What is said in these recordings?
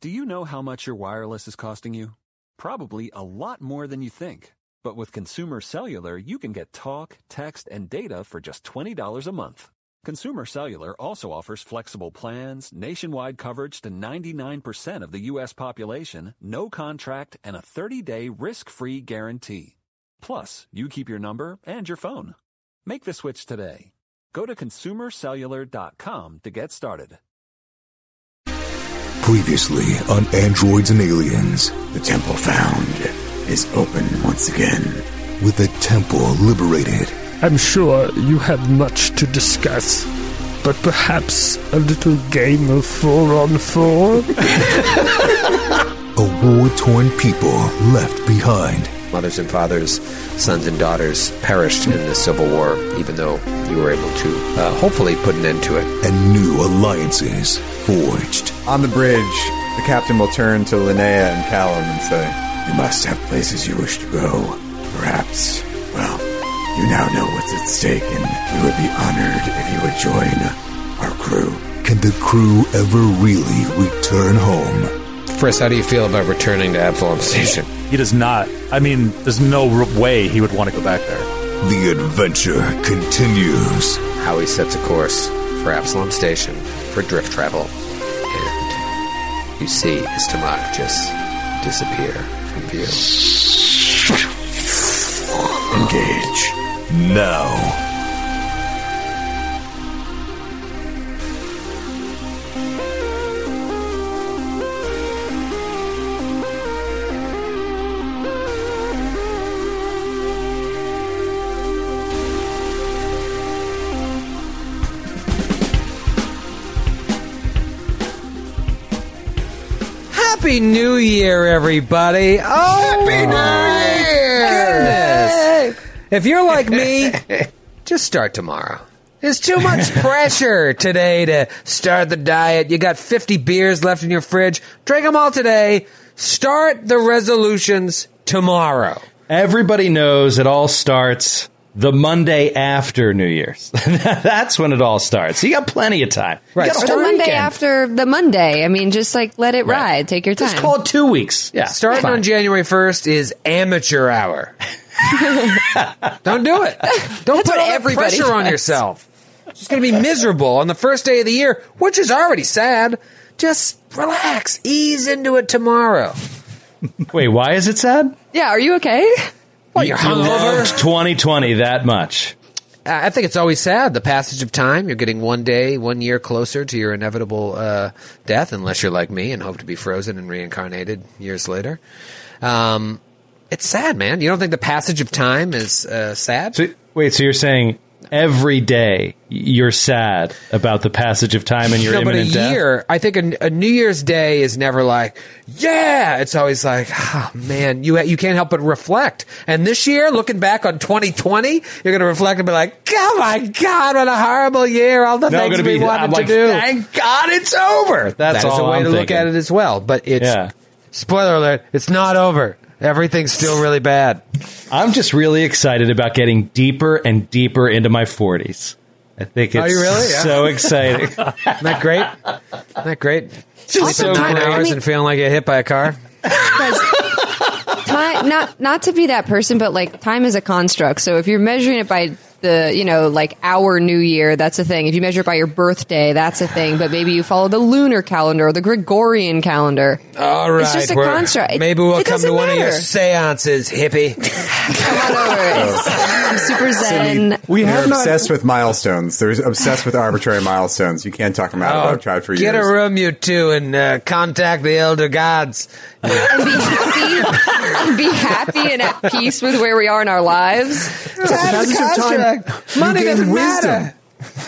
Do you know how much your wireless is costing you? Probably a lot more than you think. But with Consumer Cellular, you can get talk, text, and data for just $20 a month. Consumer Cellular also offers flexible plans, nationwide coverage to 99% of the U.S. population, no contract, and a 30 day risk free guarantee. Plus, you keep your number and your phone. Make the switch today. Go to consumercellular.com to get started. Previously on Androids and Aliens, The temple found is open once again. with the temple liberated, I'm sure you have much to discuss, but perhaps a little game of four on four? a war torn people left behind, Mothers and fathers, sons and daughters perished in the Civil War, even though you were able to uh, hopefully put an end to it. and new alliances forged. On the bridge, the captain will turn to Linnea and Callum and say, You must have places you wish to go. Perhaps, well, you now know what's at stake, and we would be honored if you would join our crew. Can the crew ever really return home? Friss, how do you feel about returning to Absalom Station? He does not. I mean, there's no r- way he would want to go back there. The adventure continues. Howie sets a course for Absalom Station for drift travel, and you see Istamak just disappear from view. Engage. Now, Happy New Year, everybody! Oh, Happy New Year! Goodness! If you're like me, just start tomorrow. There's too much pressure today to start the diet. You got 50 beers left in your fridge. Drink them all today. Start the resolutions tomorrow. Everybody knows it all starts the Monday after New Year's. That's when it all starts. You got plenty of time. Right. got a the Monday weekend. after the Monday. I mean, just like let it Right. ride. Take your time. Just call it two weeks. Yeah. Starting fine. on January 1st is amateur hour. Don't do it. Don't That's put what all that everybody pressure on yourself. It's just going to be miserable on the first day of the year, which is already sad. Just relax. Ease into it tomorrow. Wait, why is it sad? yeah, are you okay? Well, you're hungover. loved 2020 that much. I I think it's always sad. The passage of time. You're getting one day, one year closer to your inevitable uh, death, unless you're like me and hope to be frozen and reincarnated years later. Um, it's sad, man. You don't think the passage of time is uh, sad? So, wait, so you're saying every day you're sad about the passage of time and your no, but a imminent death? year. I think a, a New Year's Day is never like, yeah. It's always like, oh man, you you can't help but reflect. And this year, looking back on 2020, you're going to reflect and be like, oh my god, what a horrible year! All the No, things we be. wanted I'm to like, do. thank God it's over. That's That is all a way I'm to look at it as well. But it's Yeah. spoiler alert: it's not over. Everything's still really bad. I'm just really excited about getting deeper and deeper into my 40s. I think it's Are you really? Yeah. so exciting. Isn't that great? Isn't that great? Sleeping so nine great. hours I mean- and feeling like you get hit by a car. time, not not to be that person, but like time is a construct. So if you're measuring it by the you know like our new year, that's a thing. If you measure it by your birthday, that's a thing. But maybe you follow the lunar calendar or the Gregorian calendar. All right, It's just a we're- construct. Maybe we'll it come to doesn't one of your seances, hippie. Come on over. It's- I'm super zen. We have They're not- obsessed with milestones. They're obsessed with arbitrary milestones. You can't talk them out about tried for Oh, get years. a room, you two, and uh, contact the elder gods. and be happy and be happy and at peace with where we are in our lives. Passage of time, Money doesn't wisdom. matter.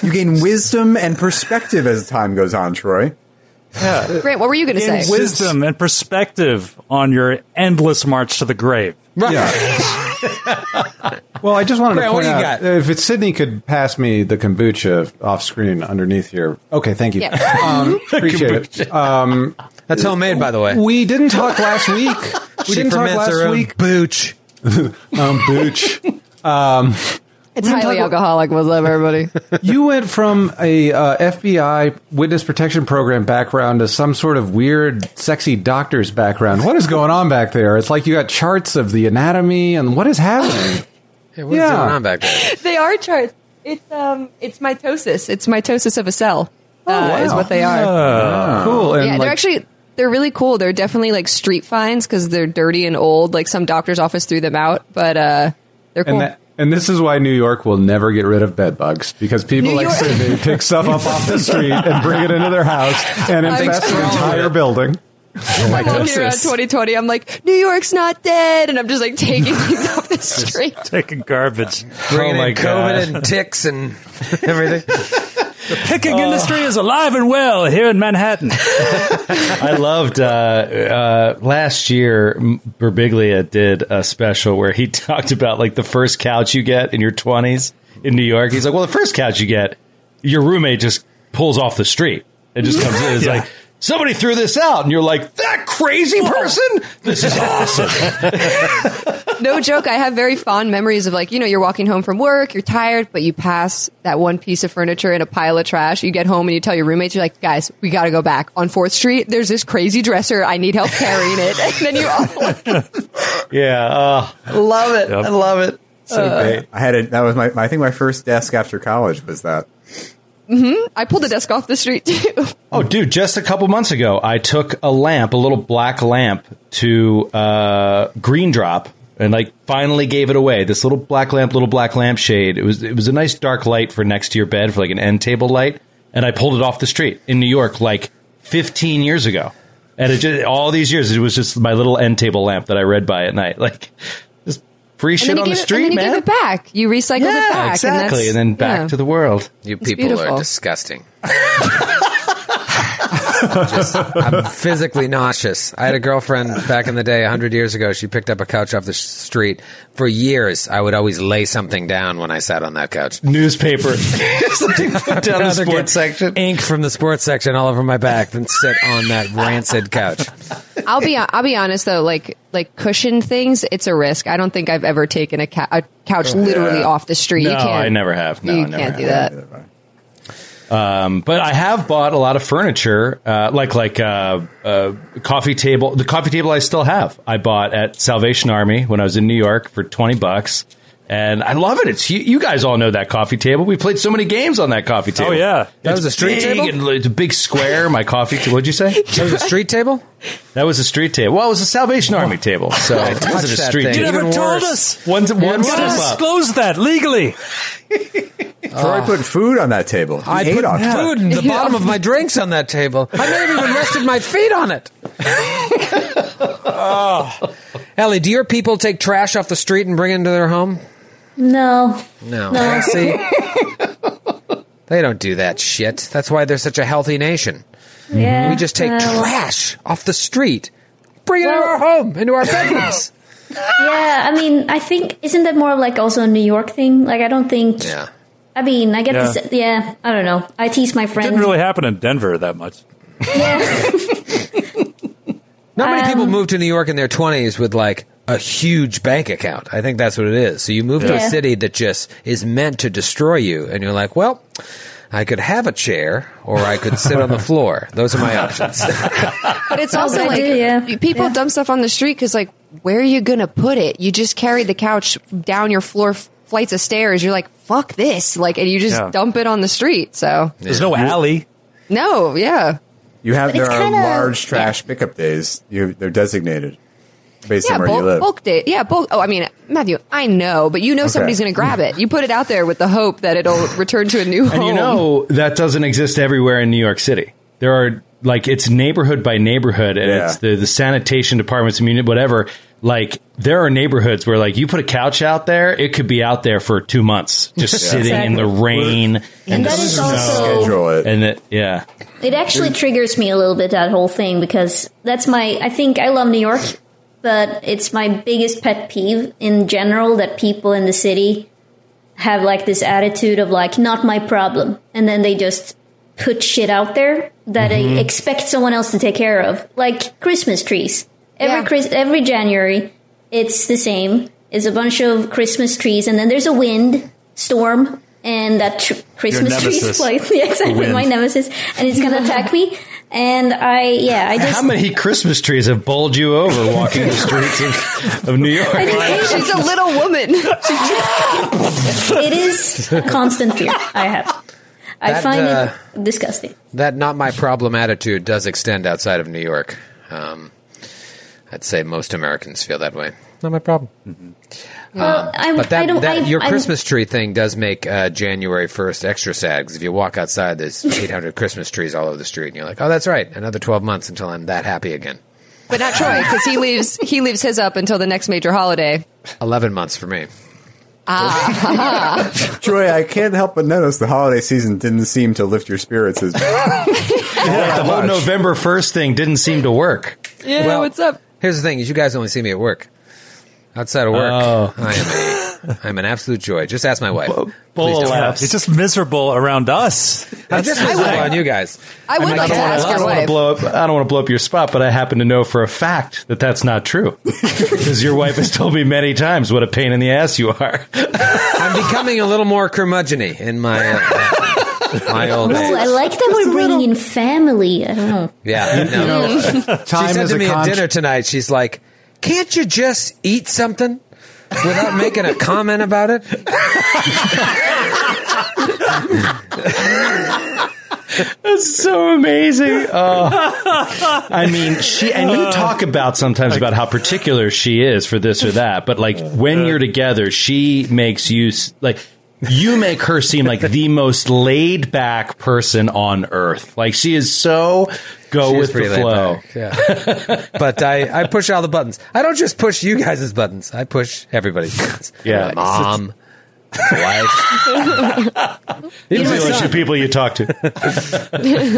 You gain wisdom and perspective as time goes on, Troy. Yeah. Grant, what were you going to say? Wisdom and perspective on your endless march to the grave. Right. Well, I just wanted Grant, to what point do you out got? if it's Sydney could pass me the kombucha off screen underneath here. Okay, thank you. Yeah. Um, appreciate it. Um, That's homemade, by the way. we didn't talk last week. We didn't talk ferments her last week. Booch. Um, booch. Um, It's highly alcoholic. What's up, everybody? you went from a uh, FBI witness protection program background to some sort of weird, sexy doctor's background. What is going on back there? It's like you got charts of the anatomy, and what is happening? Hey, what's Yeah. going on back there? they are charts. It's um, it's mitosis. It's mitosis of a cell. uh, wow. Is what they are. Cool. And yeah, like, they're actually they're really cool. They're definitely like street finds because they're dirty and old. Like some doctor's office threw them out, but uh, they're cool. and, that, and this is why New York will never get rid of bed bugs because people New like York- Sydney pick stuff up off the street and bring it into their house and infest the entire building. I'm walking around 2020. I'm like, New York's not dead, and I'm just like taking things off the street. Taking garbage. Bringing Oh my in COVID God. and ticks and everything. The picking industry is alive and well here in Manhattan. I loved uh, uh, last year. Birbiglia did a special where he talked about like the first couch you get in your twenties in New York. He's like, well, the first couch you get, your roommate just pulls off the street. It just comes in. It's Yeah. like somebody threw this out, and you're like, that crazy person. This is awesome. No joke. I have very fond memories of like, you know, you're walking home from work, you're tired, but you pass that one piece of furniture in a pile of trash. You get home and you tell your roommates, you're like, guys, we got to go back on Fourth Street. There's this crazy dresser. I need help carrying it. And then you all yeah, uh, Love it. Yep. I love it. so great. I had it. That was my. I think my first desk after college was that. I pulled the desk off the street too. Oh, dude, just a couple months ago, I took a lamp, a little black lamp, to uh, Green Drop, and like finally gave it away. This little black lamp, little black lampshade. It was it was a nice dark light for next to your bed for like an end table light, and I pulled it off the street in New York like 15 years ago. And it just all these years, it was just my little end table lamp that I read by at night, like free And shit you on the it, street, and then you man. gave it back. You recycle yeah, it back. exactly, and, that's- then back yeah. to the world. You It's people beautiful. are disgusting. Just, I'm physically nauseous. I had a girlfriend back in the day, 100 years ago. She picked up a couch off the street. For years, I would always lay something down when I sat on that couch. Newspaper, Something put down the sports section. Ink from the sports section all over my back than sit on that rancid couch. I'll be I'll be honest though, like like cushion things, it's a risk. I don't think I've ever taken a, ca- a couch oh, literally yeah. off the street. No, you can't, I never have. No, you I never can't do that. Um, but I have bought a lot of furniture, uh, like like uh, uh, coffee table. The coffee table I still have. I bought at Salvation Army when I was in New York for twenty bucks, and I love it. It's you, you guys all know that coffee table. We played so many games on that coffee table. Oh, yeah. That was a street table? It's a big square. My coffee. ta- What'd you say? That was a street table? That was a street table. Well, it was a Salvation Army table, so it wasn't a street thing. You never Even told worse. us. One, one worse. step Gotta up. disclose that legally. Troy put food on that table. He I ate put on it. food in the bottom of my drinks on that table. I never even rested my feet on it. oh. Ellie, do your people take trash off the street and bring it into their home? No. No. No. See? They don't do that shit. That's why they're such a healthy nation. Yeah. We just take uh, well, trash off the street, bring it into our home, into our bedrooms. Yeah, I mean, I think isn't that more like also a New York thing? Like, I don't think. yeah. I mean, I get Yeah. this. Yeah, I don't know. I tease my friends. Didn't really happen in Denver that much. Not many people Um, move to New York in their 20s with like a huge bank account. I think that's what it is. So you move to a city that just is meant to destroy you, and you're like, well, I could have a chair or I could sit on the floor. Those are my options. But it's also like do, yeah. people Yeah. dump stuff on the street because like where are you gonna put it? You just carry the couch down your floor f- flights of stairs. You're like fuck this, like, and you just Yeah. dump it on the street. So There's no alley. no, yeah, You have But there are kinda- large trash pickup days. You they're designated based yeah, on where you live. bulk day, yeah, bulk. Oh, I mean, Matthew, I know, but you know somebody's gonna grab it. You put it out there with the hope that it'll return to a new home. And you know that doesn't exist everywhere in New York City. There are like it's neighborhood by neighborhood, and Yeah. it's the the sanitation departments, immuni- whatever. Like there are neighborhoods where like you put a couch out there, it could be out there for two months, just sitting in the rain And and that the is snow. also- Schedule it. And it, yeah, It actually triggers me a little bit that whole thing because that's my. I think I love New York, but it's my biggest pet peeve in general that people in the city have like this attitude of like not my problem, and then they just put shit out there that Mm-hmm. I expect someone else to take care of, like Christmas trees. Every Yeah. Chris, every January, it's the same. It's a bunch of Christmas trees, and then there's a wind. storm, and that tr- Christmas tree is nemesis. like yeah, exactly wind. my nemesis, and it's gonna attack me. And I, yeah, I just How many Christmas trees have bowled you over walking the streets of, of New York? She's a little woman. it is a constant fear I have. I That, find uh, it disgusting. That not my problem attitude does extend outside of New York. Um, I'd say most Americans feel that way. Not my problem. Well, I, But that, I don't. that I, your I'm- Christmas tree thing does make uh, January first extra sad because if you walk outside, there's 800 Christmas trees all over the street, and you're like, "Oh, that's right, another 12 months until I'm that happy again." But not Troy, because he leaves he leaves his up until the next major holiday. 11 months for me. Troy, I can't help but notice the holiday season didn't seem to lift your spirits as much. the whole November 1st thing didn't seem to work. Yeah, Well- what's up? Here's the thing: is you guys only see me at work. Outside of work, Oh. I am a, I'm an absolute joy. Just ask my wife. Bull Please don't. laughs. It's just miserable around us. I'm just miserable on you guys. I would like to ask I your don't want to wife. blow up. I don't want to blow up your spot, but I happen to know for a fact that that's not true because your wife has told me many times what a pain in the ass you are. I'm becoming a little more curmudgeony in my uh, my old Ooh, I like that we're bringing in family. I don't know. Yeah, no. she said is to a me at con- dinner tonight. She's like, "Can't you just eat something without making a comment about it?" That's so amazing. Oh. I mean, she and you talk about sometimes about how particular she is for this or that, but like when you're together, she makes use like you make her seem like the most laid back person on earth. Like she is so go She with the flow. Yeah, but I, I push all the buttons. I don't just push you guys' buttons. I push everybody's buttons. Yeah. mom, wife. Even the bunch of people you talk to.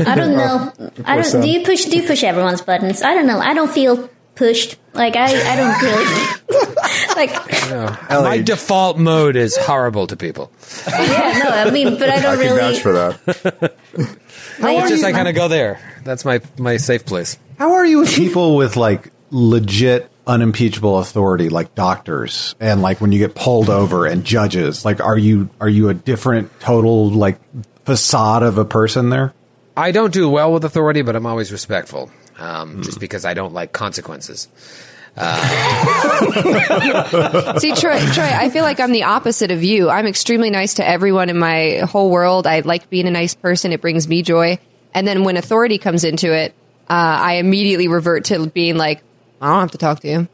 I don't know. I don't. Do you push? Do you push everyone's buttons? I don't know. I don't feel pushed. Like I, I don't really. like My default mode is horrible to people. yeah, no. I mean, but I I don't can really. vouch for that. It's just I kind of go there. That's my my safe place. How are you with people with like legit unimpeachable authority like doctors and like when you get pulled over and judges like are you are you a different total like facade of a person there I don't do well with authority, but I'm always respectful, um, just because I don't like consequences. See, Troy, Troy, I feel like I'm the opposite of you. I'm extremely nice to everyone in my whole world. I like being a nice person. It brings me joy. And then when authority comes into it, uh, I immediately revert to being like, I don't have to talk to you.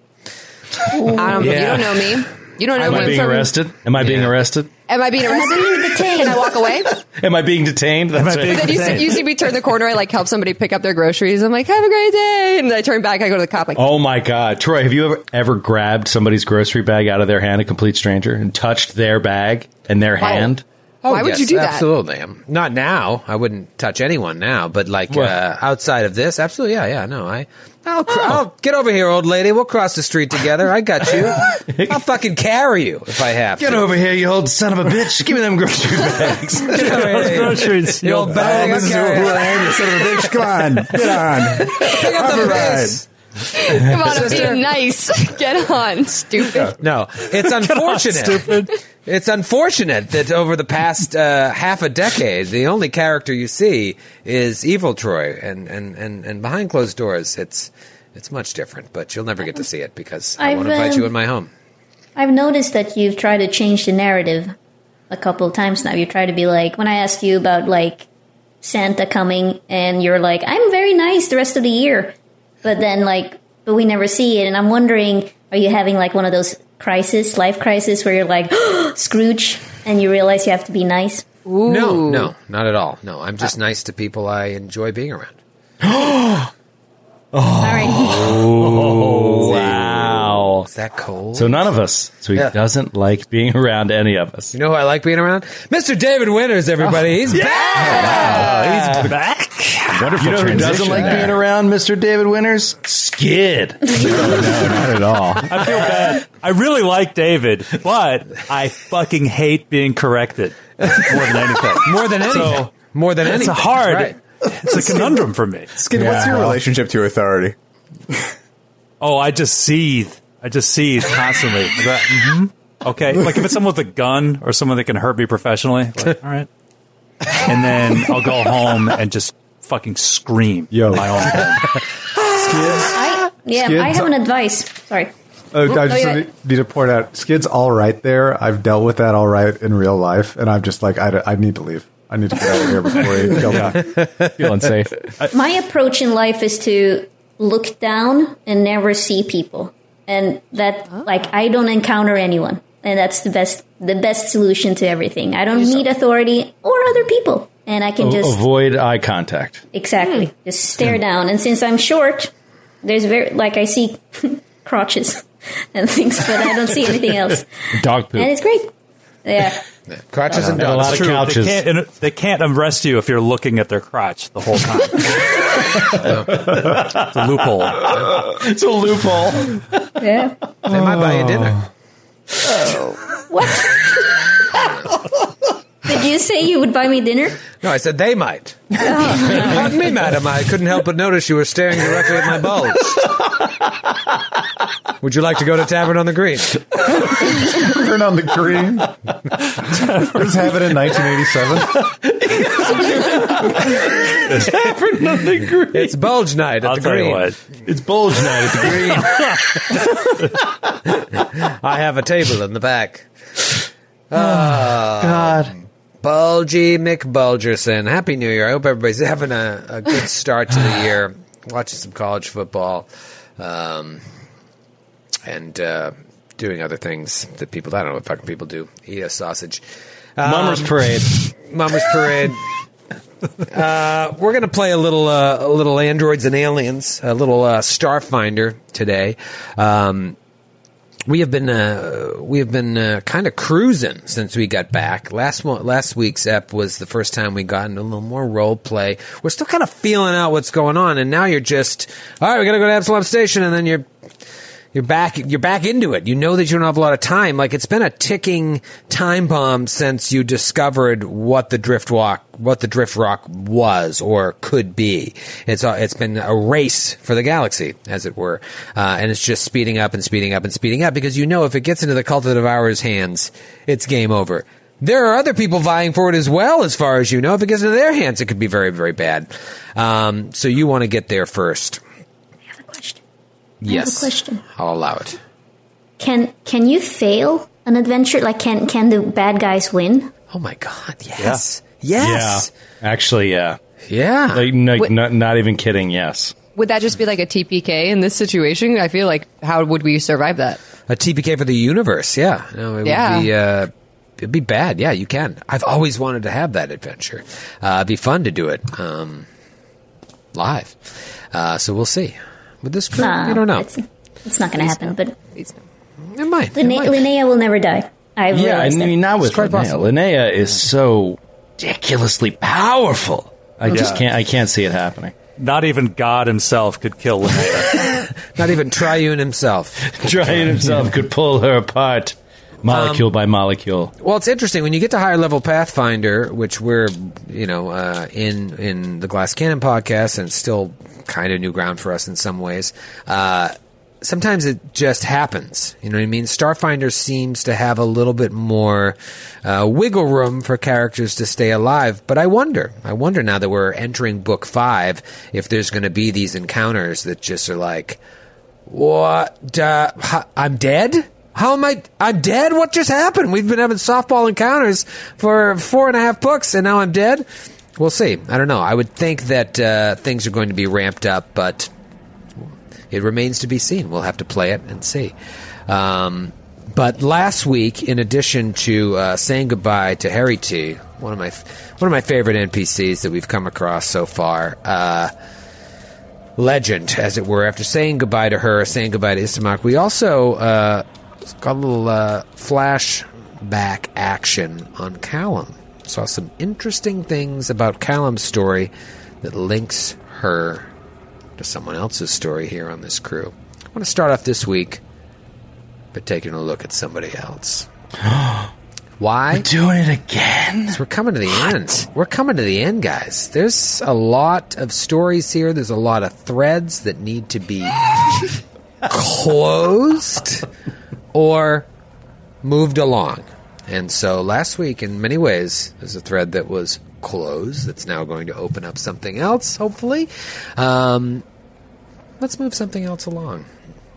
I don't, You don't know me. You don't know Am me I being from- arrested? Am I being arrested? Am I being arrested? Can I walk away? Am I being detained? That's I right. being- Then you see, you see me turn the corner. I like help somebody pick up their groceries. I'm like, have a great day. And I turn back. I go to the cop. Like, Oh my God, Troy! Have you ever ever grabbed somebody's grocery bag out of their hand, a complete stranger, and touched their bag and their hand? why would yes, you do that? Absolutely. Um, not now. I wouldn't touch anyone now, but like What? uh, outside of this, absolutely. Yeah, yeah. No, I. I'll, cr- Oh. I'll get over here, old lady. We'll cross the street together. I got you. I'll fucking carry you if I have Get to. over here, you old son of a bitch! Give me them grocery bags. Get over here. Groceries. The old Oh, bag. I'll this is I am, you son of a bitch. Come on, get on. Pick up Have the a ride. pace. Come on, I'm nice. Get on, stupid. No, it's unfortunate. It's unfortunate that over the past uh, half a decade, the only character you see is Evil Troy, and, and, and, and behind closed doors, it's it's much different. But you'll never get to see it because I I've, won't invite um, you in my home. I've noticed that you've tried to change the narrative a couple of times now. You try to be like, when I asked you about like Santa coming, and you're like, I'm very nice the rest of the year, but then like, but we never see it, and I'm wondering, are you having like one of those crisis, life crisis, where you're like Scrooge, and you realize you have to be nice? No, no, not at all. No, I'm just oh. nice to people I enjoy being around. oh. All right. wow. Is that cold? So none of us. So he Yeah. doesn't like being around any of us. you know who I like being around? Mr. David Winters, everybody. Oh, He's back. He's back. Wonderful. You know who doesn't like being around Mr. David Winters? Skid. not at all I feel bad. I really like David, but I fucking hate being corrected more than anything. More than anything. So, More than anything. it's a hard. Right. It's a conundrum for me. Skid, what's your relationship to authority? Oh, I just seethe. I just seethe constantly. I go, mhm. Okay, like if it's someone with a gun or someone that can hurt me professionally, like, all right. And then I'll go home and just fucking scream Yo. in my own home. I yeah, Skids- I have an advice. Sorry. Uh, I just yeah. need- need to point out, Skid's all right there. I've dealt with that all right in real life, and I'm just like, I, I need to leave. I need to get out of here before he go back. Feel unsafe. My approach in life is to look down and never see people. And that like I don't encounter anyone. And that's the best the best solution to everything. I don't need authority or other people. And I can A- just avoid eye contact. exactly hmm. just stare hmm. down. And since I'm short, there's very like I see crotches and things, but I don't see anything else. Dog poop, And it's great. Yeah. Crotches and And a lot of True, couches. They can't, they can't arrest you if you're looking at their crotch the whole time. it's a loophole. It's a loophole. Yeah. They might buy you dinner. Oh. What? Did you say you would buy me dinner? No, I said they might. Pardon oh. me, madam. I couldn't help but notice you were staring directly at my bulge. Would you like to go to Tavern on the Green? Tavern on the green. Just have it in 1987. It's bulge night at I'll the tell you Green. what. It's bulge night at the green. I have a table in the back. God. Bulgy McBulgerson. Happy New Year. I hope everybody's having a, a good start to the year, watching some college football, um, and uh, doing other things that people, I don't know what fucking people do. Eat a sausage. Mummers Parade. Mummers Parade. Uh, we're gonna play a little, uh, a little androids and aliens, a little uh, Starfinder today. Um, we have been, uh, we have been uh, kind of cruising since we got back. Last one, last week's ep was the first time we got into a little more role play. We're still kind of feeling out what's going on, and now you're just, all right, we gotta go to Absalom Station, and then you're you're back you're back into it. You know that you don't have a lot of time. Like it's been a ticking time bomb since you discovered what the drift walk what the drift rock was or could be. It's a, it's been a race for the galaxy, as it were, uh, and it's just speeding up and speeding up and speeding up because you know if it gets into the cult of devourer's hands, it's game over. There are other people vying for it as well, as far as you know. If it gets into their hands, it could be very, very bad. Um, so you want to get there first. I have a question. Yes, a question. I'll allow it. Can can you fail an adventure? Like can can the bad guys win? Oh my god, yes. Yes. Yeah. Actually, yeah. Yeah. Like, no, Wait. not, not even kidding. Yes. Would that just be like a TPK in this situation? I feel like how would we survive that? A TPK for the universe, yeah. No, it Yeah. would be uh it'd be bad. Yeah, you can. I've always wanted to have that adventure. Uh it'd be fun to do it um live. Uh so we'll see. With this crew, Nah, you don't know. It's, it's not going to happen. But Please. It might. It might. Linnea will never die. I Yeah, I realized mean, not with quite Linnea. possible. Linnea is so ridiculously powerful. I just Yeah. can't. I can't see it happening. Not even God himself could kill Linnea. Not even Triune himself. Giant himself could pull her apart, molecule by molecule. Well, it's interesting when you get to higher level Pathfinder, which we're you know uh, in in the Glass Cannon podcast, and still kind of new ground for us in some ways. Uh, sometimes it just happens. You know what I mean? Starfinder seems to have a little bit more uh, wiggle room for characters to stay alive. But I wonder, I wonder now that we're entering book five, if there's going to be these encounters that just are like, what? Uh, I'm dead? How am I? I'm dead? What just happened? We've been having softball encounters for four and a half books, and now I'm dead? We'll see. I don't know. I would think that uh, things are going to be ramped up, but it remains to be seen. We'll have to play it and see. Um, but last week, in addition to uh, saying goodbye to Harry T, one of my one of my favorite NPCs that we've come across so far, uh, legend, as it were. After saying goodbye to her, saying goodbye to Istamak, we also uh, got a little uh, flashback action on Callum. Saw some interesting things about Callum's story that links her to someone else's story here on this crew. I want to start off this week by taking a look at somebody else. Why? Doing it again. We're coming to the end. We're coming to the end, guys. There's a lot of stories here. There's a lot of threads that need to be closed or moved along. And so last week, in many ways, is a thread that was closed that's now going to open up something else, hopefully. Um, let's move something else along.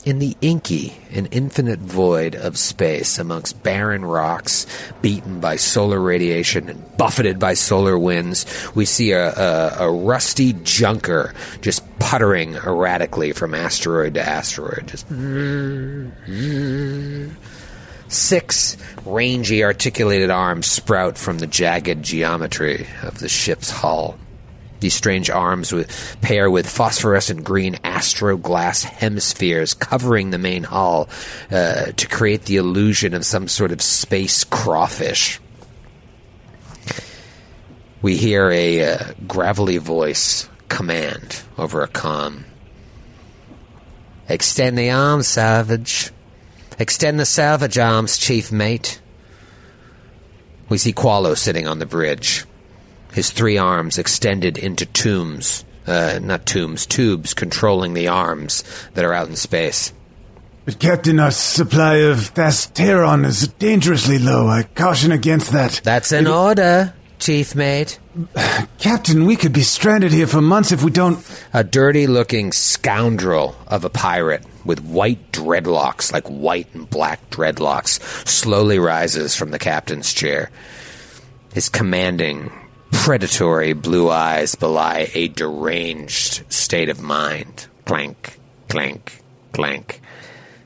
In the inky and infinite void of space, amongst barren rocks, beaten by solar radiation and buffeted by solar winds, we see a, a, a rusty junker just puttering erratically from asteroid to asteroid. Just. Six rangy, articulated arms sprout from the jagged geometry of the ship's hull. These strange arms with, pair with phosphorescent green astroglass hemispheres covering the main hull uh, to create the illusion of some sort of space crawfish. We hear a uh, gravelly voice command over a comm. Extend the arms, Savage. Extend the salvage arms, chief mate. We see Qualo sitting on the bridge, his three arms extended into tombs, uh, not tombs, tubes controlling the arms that are out in space. But Captain, our supply of Thasteron is dangerously low. I caution against that. That's an order, chief mate. Captain, we could be stranded here for months if we don't. A dirty looking scoundrel of a pirate with white dreadlocks, like white and black dreadlocks, slowly rises from the captain's chair. His commanding, predatory blue eyes belie a deranged state of mind. Clank, clank, clank.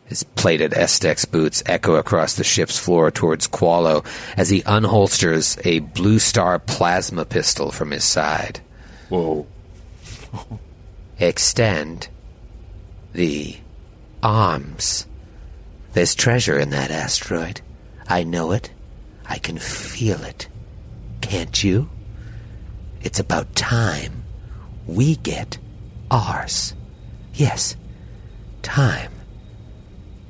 His plated Estex boots echo across the ship's floor towards Qualo as he unholsters a Blue Star plasma pistol from his side. Whoa. Extend the arms. There's treasure in that asteroid. I know it. I can feel it. Can't you? It's about time we get ours. Yes, time.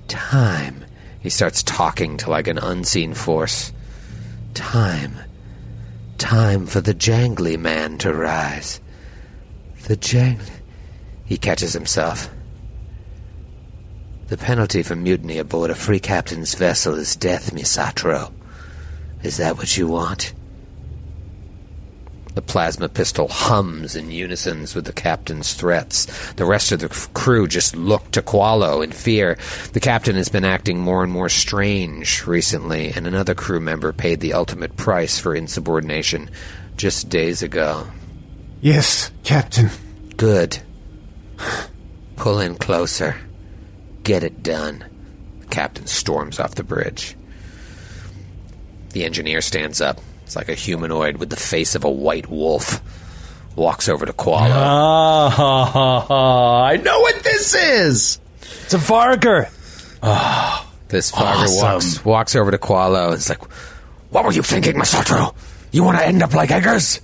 Time. He starts talking to like an unseen force. Time. Time for the jangly man to rise. The jangly. He catches himself. The penalty for mutiny aboard a free captain's vessel is death, Misatro. Is that what you want? The plasma pistol hums in unison with the captain's threats. The rest of the crew just look to Qualo in fear. The captain has been acting more and more strange recently, and another crew member paid the ultimate price for insubordination just days ago. Yes, Captain. Good. Pull in closer. Get it done. The captain storms off the bridge. The engineer stands up. It's like a humanoid with the face of a white wolf. Walks over to Qualo. Ah, I know what this is. It's a Varger. This Farger Awesome. walks walks over to Qualo. It's like, what were you thinking, Masatro? You want to end up like Eggers?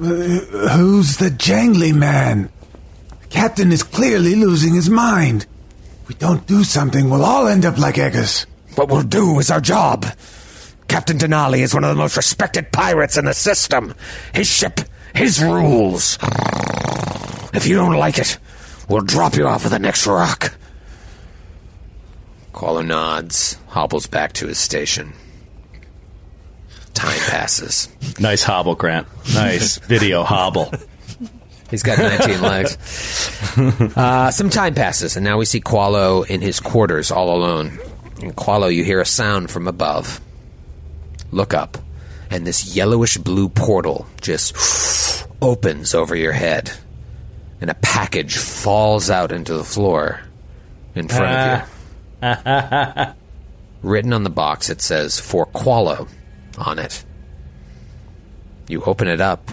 Uh, who's the jangly man? Captain is clearly losing his mind. If we don't do something, we'll all end up like Eggers. What we'll do is our job. Captain Denali is one of the most respected pirates in the system. His ship, his rules. If you don't like it, we'll drop you off of the next rock. Qualo nods, hobbles back to his station. Time passes. Nice hobble, Grant. Nice video hobble. He's got 19 legs. Uh, some time passes, and now we see Qualo in his quarters all alone. In Qualo, you hear a sound from above. Look up, and this yellowish blue portal just opens over your head, and a package falls out into the floor in front of you. Ah. Written on the box, it says, For Qualo on it. You open it up,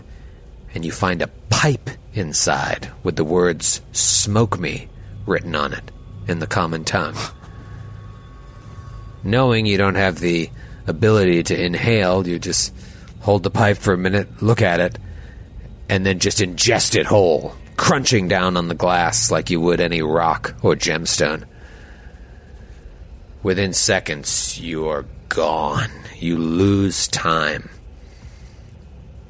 and you find a pipe inside with the words Smoke Me written on it in the common tongue. Knowing you don't have the ability to inhale, you just hold the pipe for a minute, look at it, and then just ingest it whole, crunching down on the glass like you would any rock or gemstone. Within seconds, you are gone. You lose time.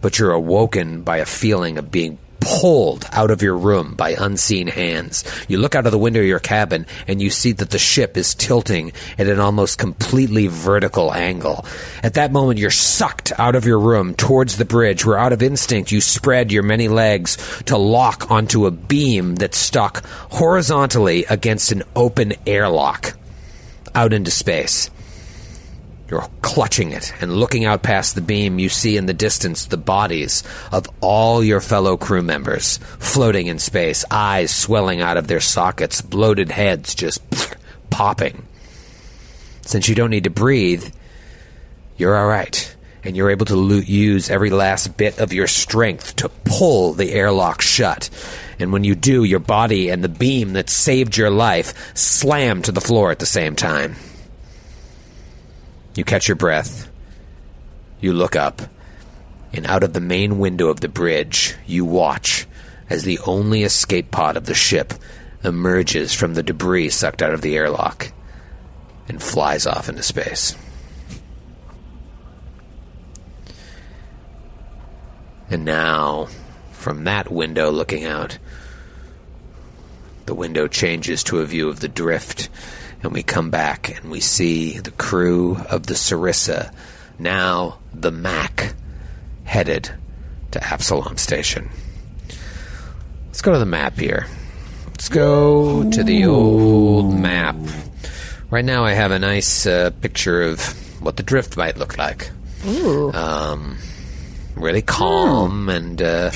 But you're awoken by a feeling of being pulled out of your room by unseen hands. You look out of the window of your cabin and you see that the ship is tilting at an almost completely vertical angle. At that moment, you're sucked out of your room towards the bridge, where out of instinct you spread your many legs to lock onto a beam that's stuck horizontally against an open airlock out into space. You're clutching it and looking out past the beam. You see in the distance the bodies of all your fellow crew members floating in space, eyes swelling out of their sockets, bloated heads just popping. Since you don't need to breathe, you're all right. And you're able to lo- use every last bit of your strength to pull the airlock shut. And when you do, your body and the beam that saved your life slam to the floor at the same time. You catch your breath. You look up, and out of the main window of the bridge, you watch as the only escape pod of the ship emerges from the debris sucked out of the airlock and flies off into space. And now, from that window looking out, the window changes to a view of the drift, and we come back and we see the crew of the Sarissa, now the Mac, headed to Absalom Station. Let's go to the map here. Let's go to the old map. Right now, I have a nice uh, picture of what the drift might look like. Ooh. Um, really calm and uh,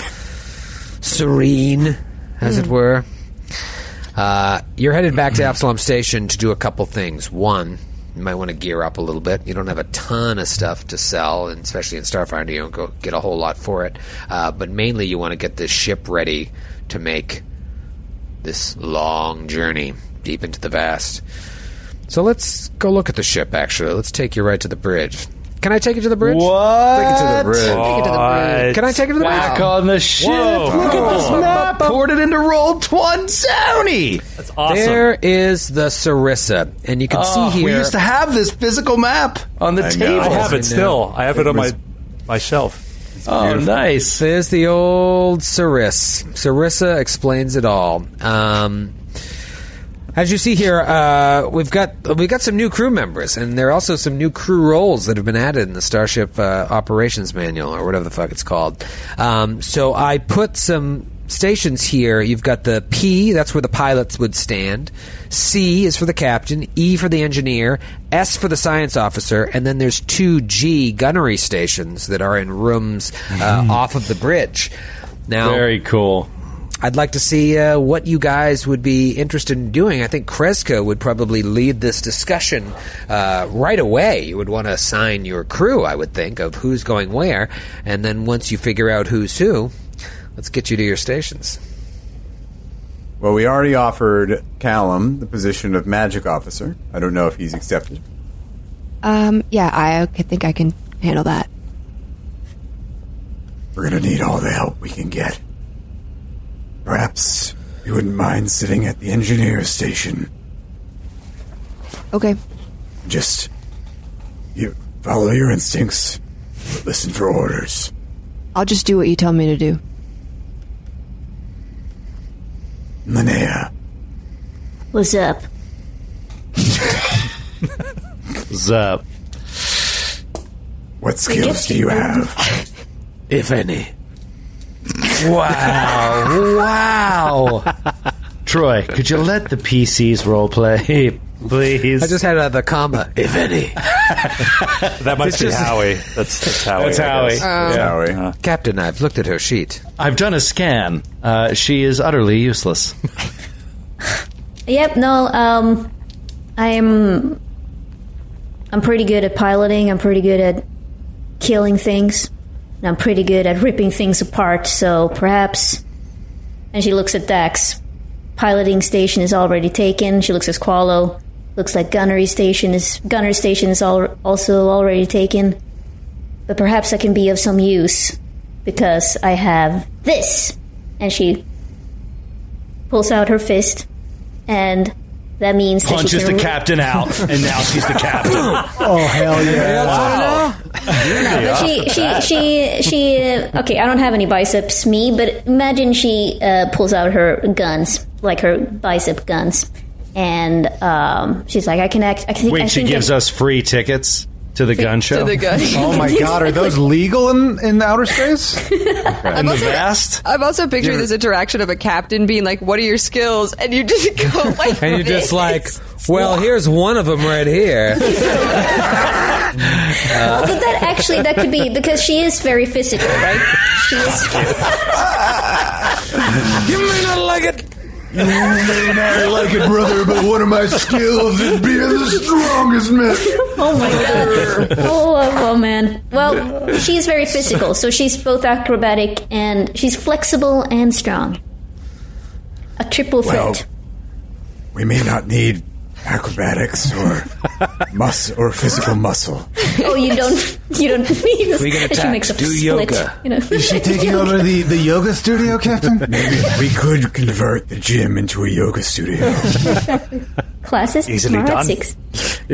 serene, as it were. Uh, you're headed back to Absalom Station to do a couple things. One, you might want to gear up a little bit. You don't have a ton of stuff to sell, and especially in Starfinder, you don't go get a whole lot for it. Uh, but mainly, you want to get this ship ready to make this long journey deep into the vast. So let's go look at the ship. Actually, let's take you right to the bridge. Can I take it to the bridge? What? Take it to the bridge. Take it to the bridge. Can I take it to the Back bridge? on the ship. Whoa. Look at this Whoa. map. Poured it into Roll One Sony. That's awesome. There is the Sarissa, and you can Oh, see here. we used to have this physical map on the I know. table. I have I it still. I have it, on my my shelf. Oh, nice. There's the old Saris. Sarissa explains it all. Um, as you see here, uh, we've got we've got some new crew members, and there are also some new crew roles that have been added in the Starship uh, Operations Manual, or whatever the fuck it's called. Um, so I put some stations here. You've got the P, that's where the pilots would stand. C is for the captain. E for the engineer. S for the science officer, and then there's two G gunnery stations that are in rooms uh, off of the bridge. Now, Very cool. I'd like to see uh, what you guys would be interested in doing. I think Kreska would probably lead this discussion uh, right away. You would want to assign your crew, I would think, of who's going where, and then once you figure out who's who, let's get you to your stations. Well, we already offered Callum the position of magic officer. I don't know if he's accepted. Um, yeah, I I think I can handle that. We're gonna need all the help we can get. Perhaps you wouldn't mind sitting at the engineer station. Okay. Just you follow your instincts, but listen for orders. I'll just do what you tell me to do. Linnea, What's up? Zup. what skills do you have? If any. Wow. wow. Troy, could you let the PCs role play, please? I just had uh, the comma, if any. That must It's be just- Howie. That's, that's Howie. That's I Howie. guess. Howie. Captain, I've looked at her sheet. I've done a scan. Uh, she is utterly useless. Yep, no, um I'm I'm pretty good at piloting, I'm pretty good at killing things, and I'm pretty good at ripping things apart, so perhaps and she looks at Dax. Piloting station is already taken. She looks at Squallow. Looks like gunnery station is gunner station is al- also already taken. But perhaps I can be of some use because I have this. And she pulls out her fist and that means that she Punches can the captain out, and now she's the captain. Oh hell yeah! No, but she, she, she, she. Uh, okay, I don't have any biceps, me. But imagine she uh, pulls out her guns, like her bicep guns, and um, she's like, "I can act." I can, I Wait, she gives I- us free tickets to the gun show. the gun. Oh my god, are those legal in, in outer space? in the vast? I'm also picturing this interaction of a captain being like, "What are your skills?" and you just go like, And you're just like, well, here's one of them right here. Uh, well, but that actually that could be because she is very physical, right? She is. You may not like it. You may not like it, brother, but one of my skills is being the strongest man. Oh my god! Oh, oh, oh, man. Well, she's very physical, so she's both acrobatic and she's flexible and strong. A triple Well, threat. we may not need acrobatics or mus or physical muscle. oh, you don't. You don't need. We can she attack. makes a Do split, yoga. You know. Is she taking over the, the yoga studio, Captain? Maybe we could convert the gym into a yoga studio. Classes Easily tomorrow done. at six.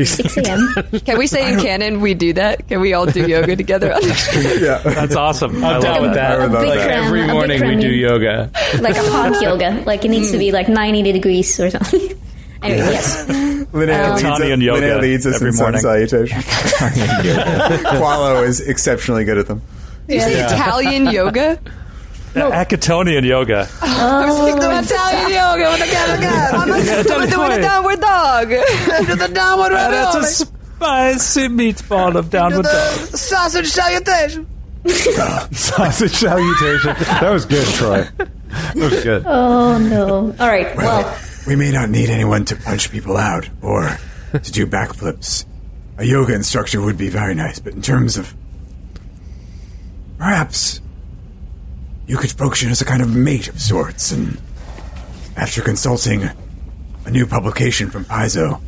Six a.m. Can we say in canon we do that? Can we all do yoga together? on the street? yeah, that's awesome. I'm down with that. A Bikram, Every morning we do yoga. like a hot yoga. Like it needs to be like ninety degrees or something. Anyway, yes. Linnea Um, leads, Italian us- yoga Linnea leads us every in sun morning. salutation. Qualo is exceptionally good at them. Did you say Italian yoga? The Acatonian yoga. I was thinking of Italian yoga with the cat cat. I'm doing the downward dog. Do the downward That's a spicy meatball of downward dog. sausage salutation. Sausage salutation. That was good, Troy. That was good. Oh no! All right. Well, We may not need anyone to punch people out or to do backflips. A yoga instructor would be very nice, but in terms of perhaps you could function as a kind of mate of sorts. And after consulting a new publication from Paizo,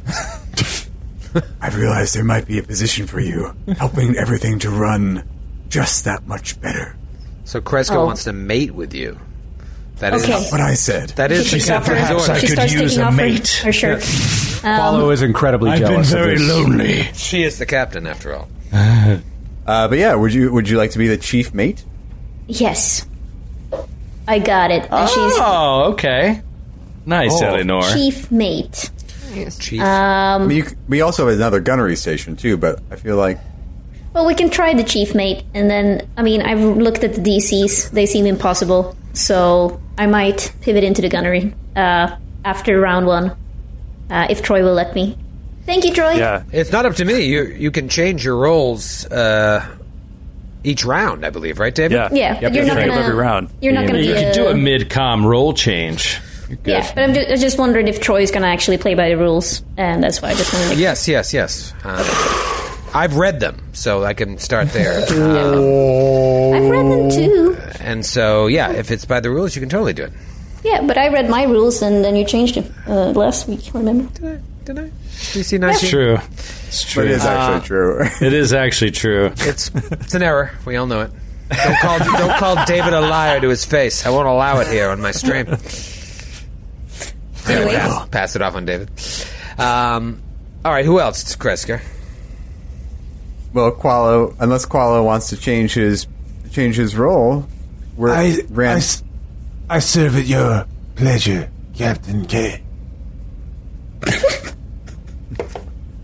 I've realized there might be a position for you, helping everything to run just that much better. So Kreska Oh. wants to mate with you. That is Okay. What I said. That is She the said perhaps order. I She could use a off her- mate. her shirt. Paulo is incredibly I've been jealous. of very this. lonely. She is the captain, after all. Uh, but yeah, would you would you like to be the chief mate? yes, I got it. And Oh, okay. Nice, Oh. Eleanor. chief mate. Chief. Um, mean, you, c- we also have another gunnery station too, but I feel like well, we can try the chief mate, and then I mean, I've looked at the DCs; they seem impossible. So I might pivot into the gunnery uh, after round one, uh, if Troy will let me. Thank you, Troy. Yeah, it's not up to me. You you can change your roles uh, each round, I believe, right, David? Yeah. Yeah, but you're not gonna- you're not gonna You be could do a mid-com role change. Yeah, but I'm just, I just wondered if Troy's going to actually play by the rules, and that's why I just wanted to. Yes, yes, yes. Um, I've read them, so I can start there. I've read them too. And so, yeah, if it's by the rules, you can totally do it. Yeah, but I read my rules, and then you changed them uh, last week. Remember? Did I? Did I? DC It's nineteen. true. It's true. But it is actually Uh, true. It is actually true. It's it's an error. We all know it. Don't call don't call David a liar to his face. I won't allow it here on my stream. Anyway, pass, pass it off on David. Um, all right, who else? It's Kreska. well, Qualo, unless Qualo wants to change his change his role, we're I, I, Ran- s- I serve at your pleasure, Captain K.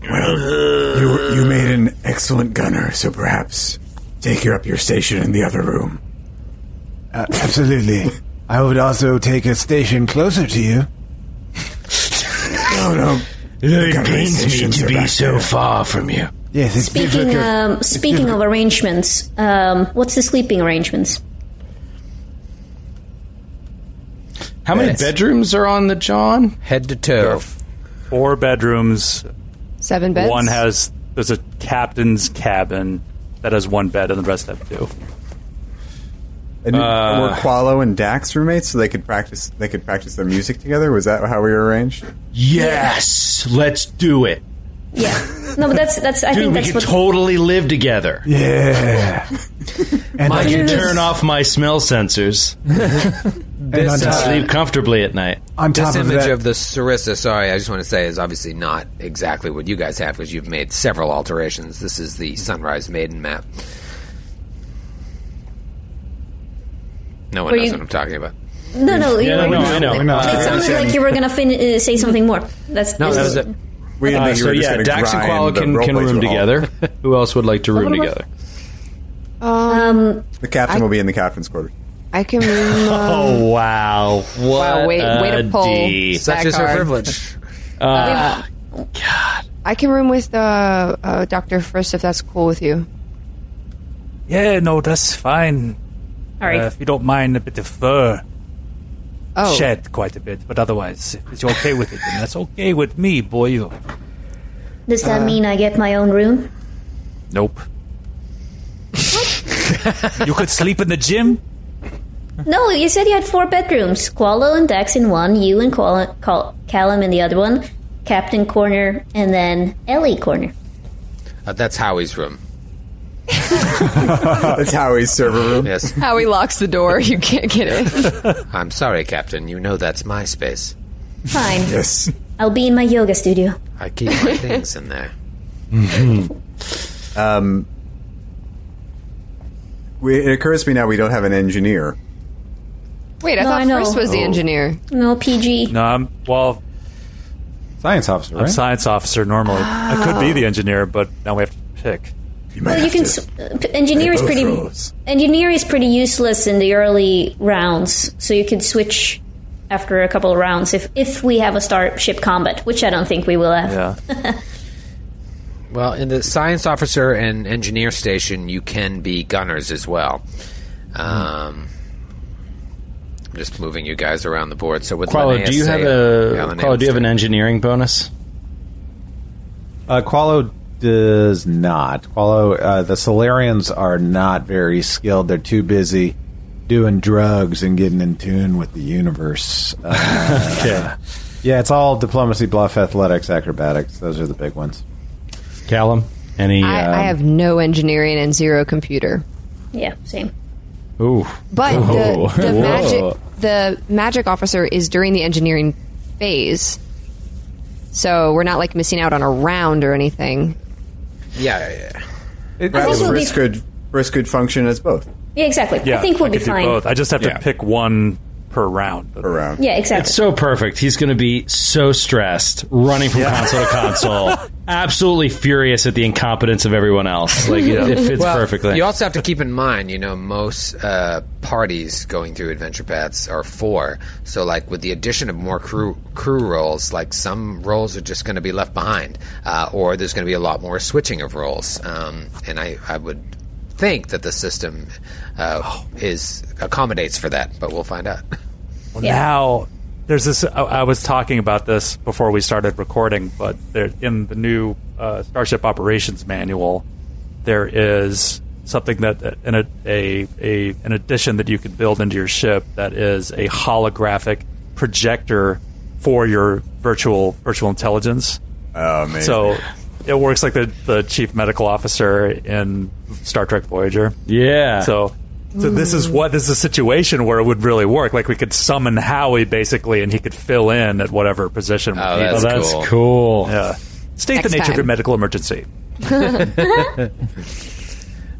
Well, you you made an excellent gunner, so perhaps take your up your station in the other room. Uh, absolutely. I would also take a station closer to you. No, no. It pains me to be so there. far from you. Yes, it's Speaking um, speaking of arrangements, um, what's the sleeping arrangements? How many Yes. bedrooms are on the John? Head to toe. Four bedrooms. Seven beds. One has there's a captain's cabin that has one bed, and the rest have two. And Uh, were Qualo and Dax roommates, so they could practice. They could practice their music together. Was that how we were arranged? Yes, let's do it, Yeah, no, but that's that's. I dude. think We that's could what. totally live together. yeah. and I I can can turn off my smell sensors. This, to uh, sleep comfortably at night. On this of image that- of the Sarissa, sorry, I just want to say, is obviously not exactly what you guys have because you've made several alterations. This is the Sunrise Maiden map. No one Were knows you- what I'm talking about. No, no, you Yeah, were, no, I know. It, No, it sounded like you were gonna fin- uh, say something more. That's No, that was it. We Uh, so yeah, Dax and grind Qualo the can, can room to a halt. together. Who else would like to room together? Um, The captain will be in the captain's quarters. I can room. Um, Oh wow! What Wow, wait- way to a pull. D. Such That is her card. privilege. Uh, God. I can room with uh, uh, Doctor Frist if that's cool with you. Yeah, no, that's fine. all right. Uh, if you don't mind a bit of fur Oh, shed quite a bit, but otherwise, if you're okay with it, then that's okay with me, boy. Does that uh, mean I get my own room? Nope. you could sleep in the gym. No, you said you had four bedrooms. Qualo and Dax in one, you and Qualo, Cal- Callum in the other one, Captain corner, and then Ellie corner. Uh, that's Howie's room. That's Howie's server room. Yes. Howie locks the door, you can't get in. I'm sorry, Captain. You know that's my space. Fine. Yes. I'll be in my yoga studio. I keep my things in there. Um, we, it occurs to me now we don't have an engineer. Wait, I No, thought I know. Frist was the Oh. engineer. No PG. No, I'm well. Science officer, I'm right? science officer normally. I could be the engineer, but now we have to pick. Well, you can. s- uh, p- engineer is pretty. roles. Engineer is pretty useless in the early rounds, so you could switch after a couple of rounds if if we have a starship combat, which I don't think we will have. Yeah. Well, in the science officer and engineer station, you can be gunners as well. Um, I'm just moving you guys around the board. So with Qualo, Linnaeus do you have say- a Yeah, Qualo, do you have an engineering bonus? Uh, Qualo does not. Qualo, uh, the Solarians are not very skilled. They're too busy doing drugs and getting in tune with the universe. Uh, Okay. yeah, it's all diplomacy, bluff, athletics, acrobatics. Those are the big ones. Callum, any? I, I um, have no engineering and zero computer. Yeah, same. Ooh. But Whoa. the, the magic the magic officer is during the engineering phase. So we're not like missing out on a round or anything. Yeah, yeah, yeah. Perhaps we'll be- Brisk could, Brisk could function as both Yeah, exactly. Yeah, I think we'll I be could do fine. both. I just have Yeah. to pick one per round. per round. Yeah, exactly. It's so perfect. He's going to be so stressed, running from console to console, absolutely furious at the incompetence of everyone else. Like it, it fits Well, perfectly. You also have to keep in mind, you know, most uh, parties going through adventure paths are four. So, like with the addition of more crew crew roles, like some roles are just going to be left behind, uh, or there's going to be a lot more switching of roles. Um, and I, I would think that the system uh, is accommodates for that, but we'll find out. Well, now there's this. I, I was talking about this before we started recording, but there, in the new uh, Starship Operations Manual, there is something that an, a, a, a an addition that you can build into your ship that is a holographic projector for your virtual virtual intelligence. Oh, amazing. So it works like the, the chief medical officer in Star Trek Voyager. yeah. So, so this is what this is a situation where it would really work. Like we could summon Howie basically, and he could fill in at whatever position. Oh, we need. oh, that's that's cool. cool. yeah. State Next the nature of time. your medical emergency. yeah.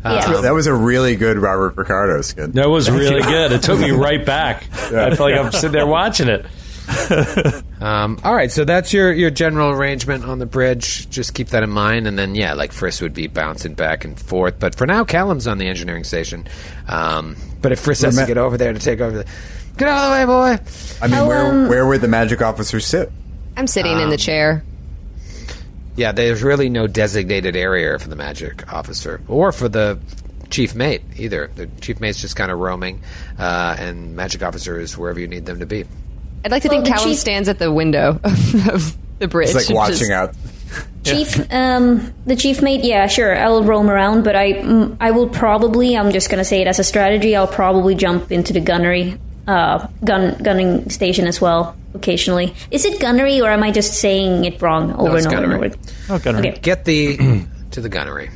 Um, that was a really good Robert Picardo skit. That was really good. It took me right back. I feel like I'm sitting there watching it. Um, all right, so that's your, your general arrangement on the bridge. Just keep that in mind, and then yeah, like Frisk would be bouncing back and forth. But for now, Callum's on the engineering station. Um, but if Frisk has to get over there to take over, the, get out of the way, boy. I mean, How, where um, where would the magic officer sit? I'm sitting in the chair. Yeah, there's really no designated area for the magic officer or for the chief mate either. The chief mate's just kind of roaming, uh, and magic officer is wherever you need them to be. I'd like to Well, think Callum chief- stands at the window of, of the bridge. It's like watching just- out. Chief, um, the chief mate, yeah, sure, I'll roam around, but I, mm, I will probably, I'm just gonna say it as a strategy, I'll probably jump into the gunnery, uh, gun, gunning station as well, occasionally. Is it gunnery, or am I just saying it wrong over it's and over and over? Oh, gunnery. Okay. Get the to the gunnery.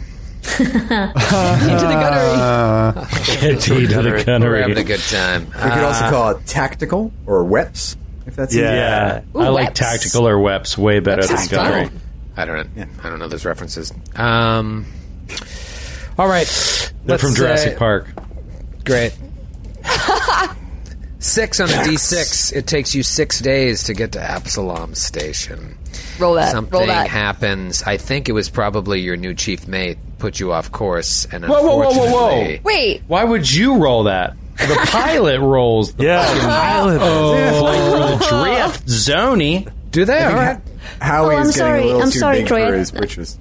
Into the gunnery. Get tea to the We're gunnery. having a good time. We could also Uh, call it tactical or weps, if that's Yeah. Yeah, Ooh, I like Weps. tactical or weps way better Weps than is gunnery. fun. I don't know. I don't know those references. Um, all right. They're let's from Jurassic say- Park. Great. Six on a D6. It takes you six days to get to Absalom Station. Roll that. Something Roll that. happens. I think it was probably your new chief mate put you off course, and Whoa, whoa, whoa, whoa, whoa! unfortunately- Wait. Why would you roll that? The pilot rolls. The Yeah, fucking pilot. flight through the drift zony. Do they? All right. Howie's Oh, I'm getting sorry. a little I'm too sorry, big Troy. for his britches.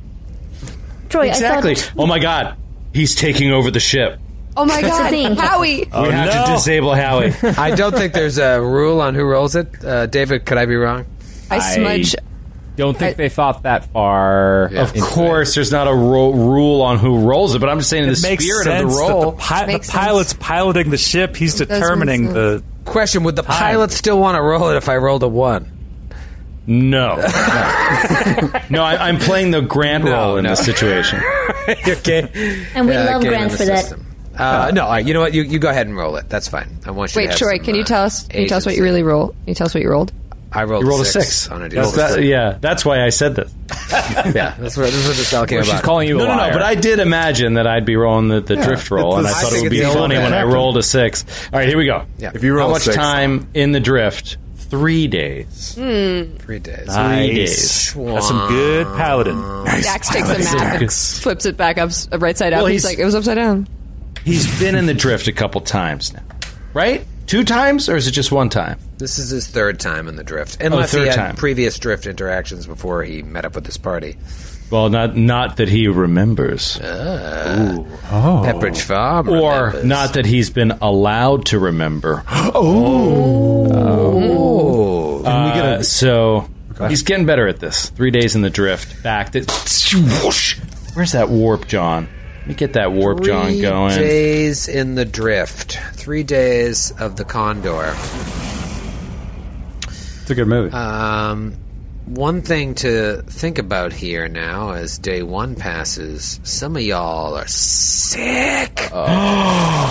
Troy, Exactly. I thought Oh my god, he's taking over the ship. Oh my god. thing. Howie. we Oh, have no. to disable Howie. I don't think there's a rule on who rolls it. Uh, David, could I be wrong? I smudge. Don't think I- they thought that far. Yeah. Of course, there's not a ro- rule on who rolls it, but I'm just saying in the makes spirit sense of the role. the, pi- the pilot's sense. piloting the ship. He's does determining the. Question: Would the pilot still want to roll it if I rolled a one? No, no, I, I'm playing the Grant role in no. this situation. okay. And we Yeah, love game Grant in the for that. system. Uh, no, all right, you know what? You, you go ahead and roll it. That's fine. I want you. to Wait, have Troy, some, can you uh, tell us? Can you tell us what you agency. really roll? Can you tell us what you rolled? I rolled, You rolled a six, six. on a That's D6. that- yeah, that's why I said this. yeah, that's what, that's what the spell came Well, she's calling you a No, no, no. But I did imagine that I'd be rolling the, the drift roll, and I I thought it would be funny all when I rolled a six. All right, here we go. Yeah. If you roll How much six- time in the drift? Three days. Hmm. Three days. Three Nice. days. That's some good paladin. Dax takes the map flips it back up, right side up. Well, he's, he's- like, it was upside down. He's been in the drift a couple times now, right? Two times, or is it just one time? This is his third time in the drift, unless third he had time. previous drift interactions before he met up with this party. Well, not not that he remembers, Oh. Pepperidge Farm, or remembers. not that he's been allowed to remember. Oh, Uh, so he's getting better at this. Three days in the drift, back. To, whoosh. Where's that warp, John? Let me get that warp, John, Three going. days in the drift. Three days of the Condor. It's a good movie. Um, one thing to think about here now as day one passes, some of y'all are sick.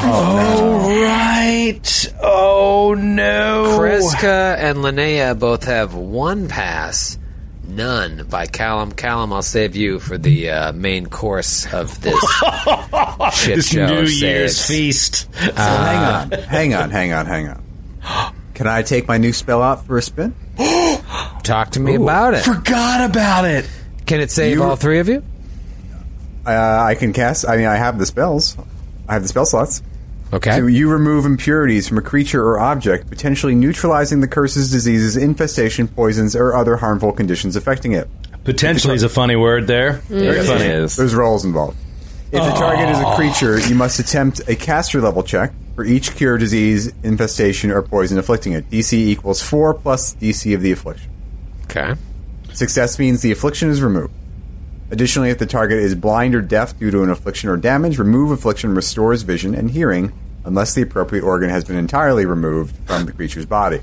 Oh, right. Oh, no. Kreska and Linnea both have one pass, none by Callum. Callum, I'll save you for the uh, main course of this shit This show. New Say Year's it's- feast. hang on, hang on, hang on, hang on. Can I take my new spell out for a spin? Talk to me about it. Forgot about it. Can it save You- all three of you? Uh, I can cast. I mean, I have the spells. I have the spell slots. Okay. So you remove impurities from a creature or object, potentially neutralizing the curses, diseases, infestation, poisons, or other harmful conditions affecting it. Potentially is a funny word there. Mm. Very funny. there's- There's rolls involved. If the target is a creature, you must attempt a caster level check for each cure, disease, infestation, or poison afflicting it. DC equals 4 plus DC of the affliction. Okay. Success means the affliction is removed. Additionally, if the target is blind or deaf due to an affliction or damage, remove affliction restores vision and hearing unless the appropriate organ has been entirely removed from the creature's body.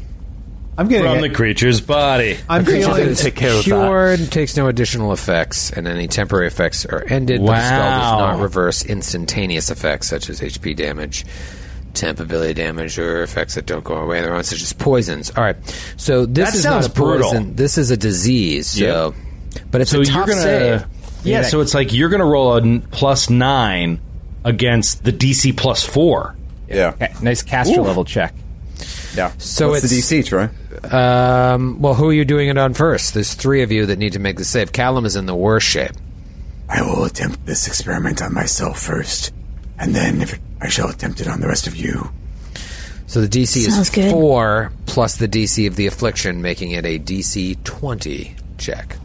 I'm getting From it. the creature's body. I'm feeling didn't take care of that. Cured takes no additional effects, and any temporary effects are ended. But the spell does not reverse instantaneous effects such as HP damage, temp ability damage, or effects that don't go away on their own, such as poisons. All right, so this That is sounds not a poison. brutal. This is a disease. So, but it's So a you're gonna, save. yeah. So it's like you're gonna roll a nine against the DC plus four. Yeah. Okay, nice caster Ooh. level check. Yeah. So What's the DC, Troy? Um, well, who are you doing it on first? There's three of you that need to make the save. Callum is in the worst shape. I will attempt this experiment on myself first, and then if I shall attempt it on the rest of you. So the DC Sounds is good. four plus the DC of the affliction, making it a DC twenty check.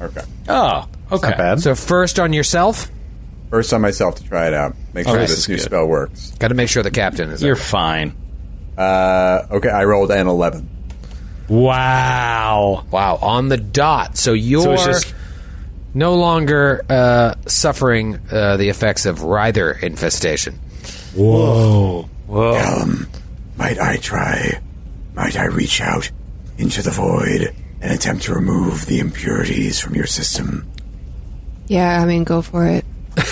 Okay. Oh, okay. Not bad. So first on yourself, First on myself to try it out. Make sure this this new good. spell works. got to make sure the captain is. You're up. fine. Uh, okay, I rolled an 11. Wow. wow on the dot. So you're So just no longer uh, suffering uh, the effects of Ryther infestation. whoa. Um, might I try? Might I reach out into the void and attempt to remove the impurities from your system? Yeah, I mean, go for it. We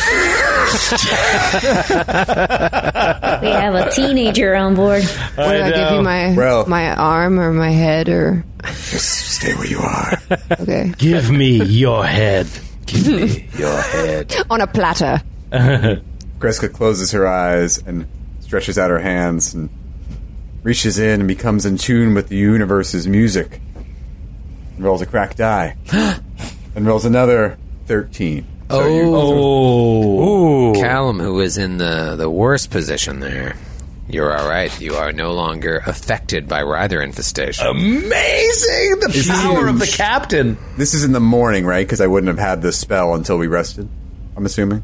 have a teenager on board. What do I, give you my Bro. my arm or my head or Just Stay where you are. okay Give me your head. Give me your head. on a platter? Kreska closes her eyes and stretches out her hands and reaches in and becomes in tune with the universe's music. And rolls a cracked die. and rolls another 13. So you- Oh. Callum, who is in the, the worst position there, you're all right. You are no longer affected by Ryther infestation. Amazing! The This is power of the huge. captain. This is in the morning, right? Because I wouldn't have had this spell until we rested. I'm assuming.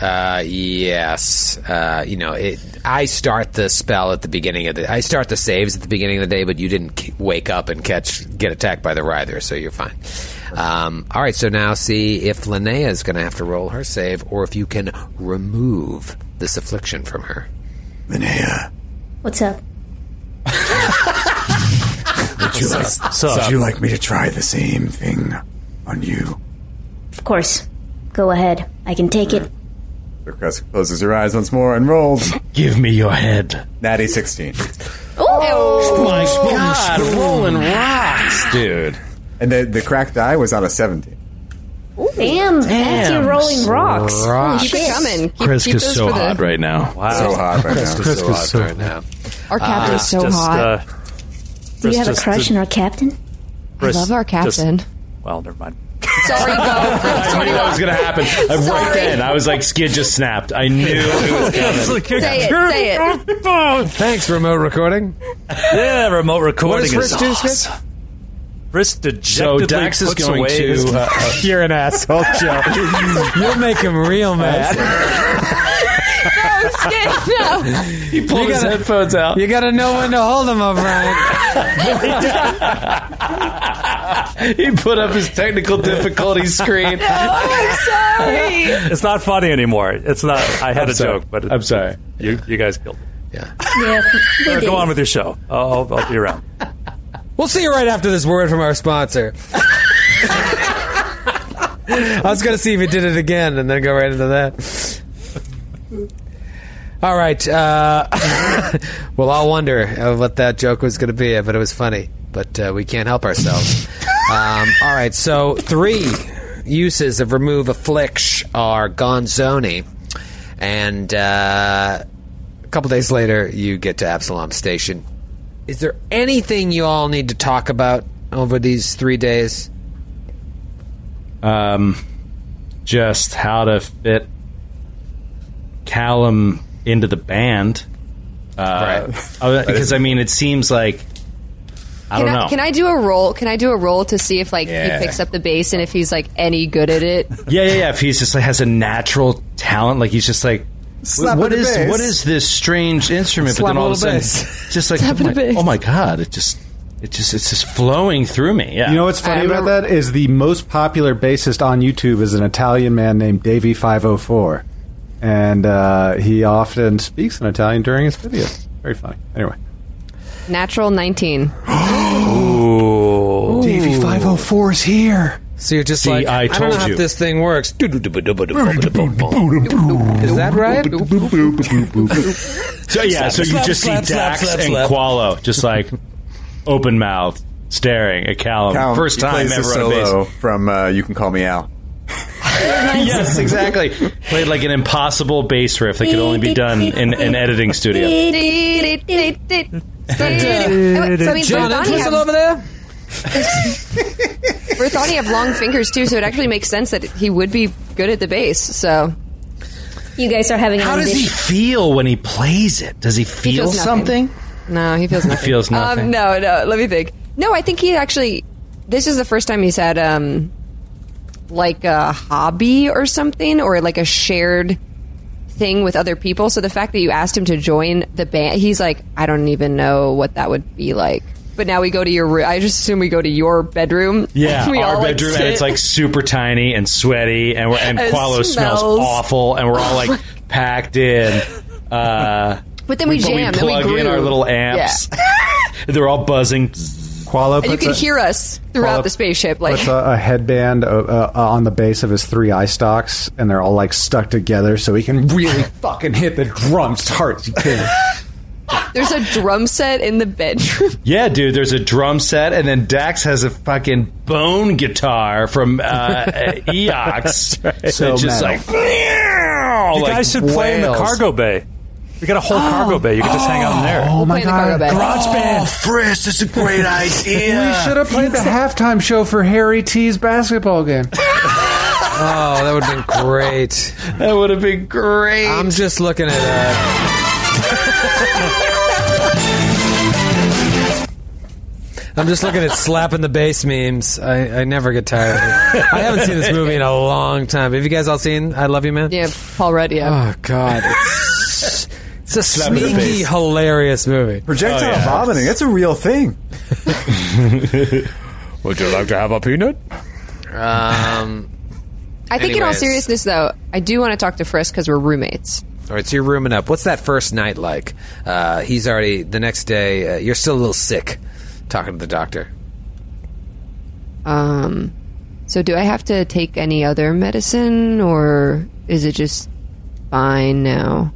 Uh, yes. Uh, you know, it, I start the spell at the beginning of the. I start the saves at the beginning of the day, but you didn't k- wake up and catch get attacked by the Ryther, so you're fine. Um, all right, so now see if Linnea is going to have to roll her save, or if you can remove this affliction from her. Linnea, What's up? would you, like, So- would you like me to try the same thing on you? Of course. Go ahead. I can take it. So Kreska closes her eyes once more and rolls. Give me your head. Natty 16. Oh my god, rolling rocks, dude. And the, the cracked die was on a 17. Damn, that's your rolling rocks. Holy Keep it shit. coming. Keep, keep Kreska's so for the, hot right now. Wow. So hot right now. Kreska's so hot right now. Our captain's so Just, hot. uh, Do you Chris have a crush did- on our captain? I love our just- captain. well, never mind. Sorry, go. I knew that was going to happen. I- Right Sorry. then, I was like, skid just snapped. I knew it was coming. say it. Say it. Thanks, remote recording. Yeah, remote recording What does Frisk do, is Skid? Frisk dejectedly So Dax is puts going away to. his- Uh, uh, You're an asshole, Joe. You'll make him real mad. No, Skid, no. he pulled You his gotta- headphones out. You gotta know when to hold him, O'Brien. he put up his technical difficulty screen. I'm sorry. It's not funny anymore. It's not. I had I'm a sorry. joke, but it- I'm sorry. you you guys killed. it. Yeah. Yeah. they Go on with your show. I'll, I'll be around. We'll see you right after this word from our sponsor. I was going to see if he did it again and then go right into that. All right. Uh, we'll wonder what that joke was going to be, but it was funny. But uh, we can't help ourselves. Um, all right. So, three uses of remove afflict are Gonzoni. And uh, a couple days later, you get to Absalom Station. Is there anything you all need to talk about over these three days? um, just how to fit Callum into the band. Uh, uh, because I mean, it seems like I Can don't I, know. can I do a roll? Can I do a roll to see if like Yeah. he picks up the bass and if he's like any good at it? yeah, yeah, yeah. If he's just like has a natural talent, like he's just like. Slap what of the is bass. what is this strange instrument? Slap but then all of of a sudden, bass. just like oh my, oh my god, it just it just it's just flowing through me. Yeah, You know what's funny about a- that is the most popular bassist on YouTube is an Italian man named Davey Five Hundred Four, and uh, he often speaks in Italian during his videos. Very funny. Anyway, Natural nineteen. Ooh. Davey Five Hundred Four is here. So you're just See, like, I don't know told how you. this thing works. Is that right? So yeah, so you slap, just slap, see slap, Dax slap, and slap. Qualo just like open mouth staring at Callum. Callum, First he time plays the ever on a bass. solo from uh, You Can Call Me Al. yes, exactly. Played like an impossible bass riff that could only be done in an editing studio. So, I mean, John Bertani Entwistle have, over there? Bertani have long fingers too, so it actually makes sense that he would be good at the bass. So You guys are having How does he audition. feel when he plays it? Does he feel feels nothing. something? no, he feels nothing. feels nothing. Um, no, no. Let me think. No, I think he actually. This is the first time he's had um, like a hobby or something, or like a shared thing with other people. So the fact that you asked him to join the band, he's like, I don't even know what that would be like. But now we go to your room. I just assume we go to your bedroom. Yeah, we our all, like, bedroom, and it's like super tiny and sweaty, and we're, and Qualo smells smells. awful, and we're all like packed in. Uh, But then we but jam we and we plug in our little amps. They're all buzzing. Qualo and you can a- hear us throughout Qualo the spaceship. Like puts a, a headband uh, uh, on the base of his three eye stalks, and they're all like stuck together, so he can really fucking hit the drums hard as he can. there's a drum set in the bedroom. Yeah, dude. There's a drum set, and then Dax has a fucking bone guitar from uh, Eox. So It's just metal. like, You like guys should play in the cargo bay. We got a whole cargo bay. You can just hang out in there. Oh my play in cargo god! bay. Garage band. Oh, Frisk, that's a great idea. We should have played the halftime show for Harry T's basketball game. Oh, that would have been great. That would have been great. I'm just looking at uh I'm just looking at slapping the bass memes. I, I never get tired of it. I haven't seen this movie in a long time. Have you guys all seen I Love You Man? yeah, Paul Rudd. Yeah. Oh God, it's, it's a Slap sneaky, hilarious movie. Projectile Oh, yeah. vomiting, that's a real thing. Would you like to have a peanut? Um, I think in all seriousness, though, I do want to talk to Frisk because we're roommates. all right, so you're rooming up. What's that first night like? Uh, he's already the next day. Uh, you're still a little sick. Talking to the doctor. Um, so do I have to take any other medicine, or is it just fine now?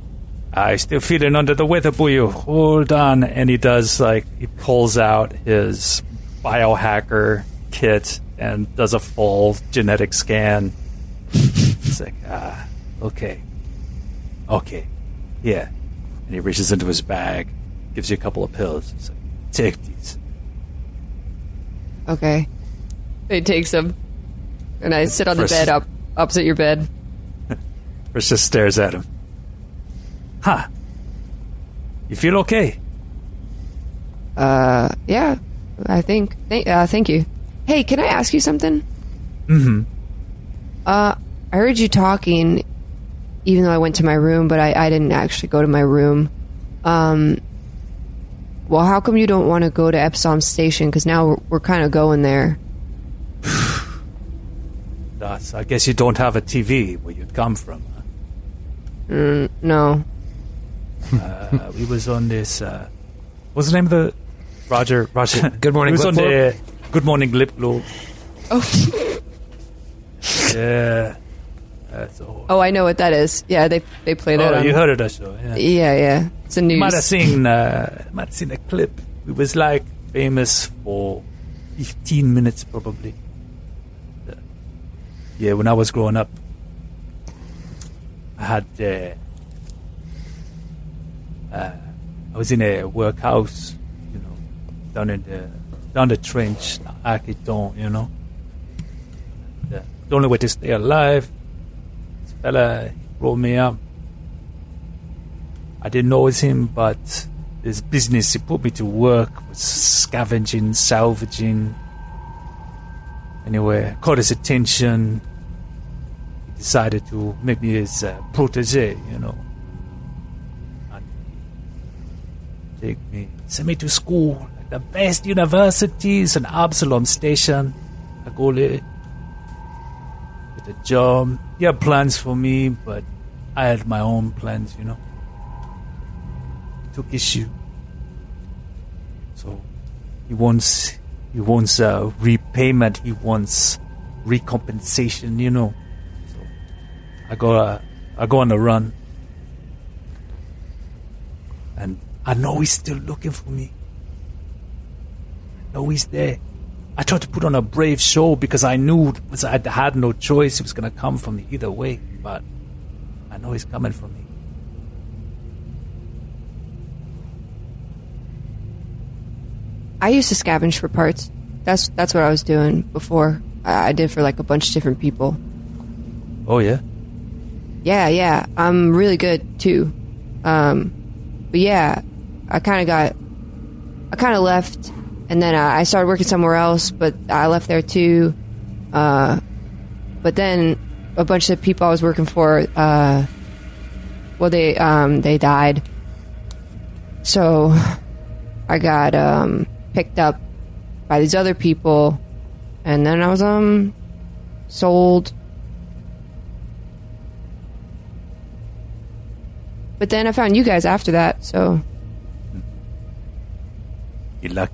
I still feeling under the weather, boy. Hold on. And he does like he pulls out his biohacker kit and does a full genetic scan. It's like, ah, okay, okay, yeah. And he reaches into his bag, gives you a couple of pills. He's like, take these. Okay. He takes them, and I sit on the bed up opposite your bed. Chris just stares at him. Huh? You feel okay? Uh, yeah, I think. Th- uh, thank you. Hey, can I ask you something? Mm-hmm. Uh, I heard you talking, even though I went to my room, but I, I didn't actually go to my room. Um, well, how come you don't want to go to Absalom Station? Because now we're, we're kind of going there. That's, I guess you don't have a TV where you'd come from. huh? Mm, no. Uh, we was on this. Uh, what's the name of the Roger? Roger. Good Morning We was on the Good Morning Lip Globe. Oh, Yeah. That's all. oh, I know what that is. Yeah, they they play that. Oh, on- you heard of that show? Yeah. Yeah, yeah. It's a You news. might have seen. Uh, might have seen a clip. We was like famous for fifteen minutes, probably. Yeah, when I was growing up, I had. Uh, uh, I was in a workhouse, you know, down in the down the trench, Akiton, you know. The, the only way to stay alive, this fella rolled me up. I didn't know it was him, but this business he put me to work was scavenging, salvaging. Anyway, caught his attention. He decided to make me his uh, protege, you know. Take me, send me to school, the best universities and Absalom Station. I go there, get a job. He had plans for me, but I had my own plans, you know took issue. So he wants he wants uh, repayment. He wants recompensation. You know. So I go I go on the run, and I know he's still looking for me. I know he's there. I tried to put on a brave show because I knew I had no choice. He was going to come for me either way, but I know he's coming for me. I used to scavenge for parts. That's that's what I was doing before. I, I did for like a bunch of different people. Oh yeah. Yeah, yeah. I'm really good too. Um, but yeah, I kind of got, I kind of left, and then uh, I started working somewhere else. But I left there too. Uh, but then a bunch of people I was working for, uh, well, they um, they died. So I got um, picked up by these other people, and then I was um sold. But then I found you guys after that, so You luck.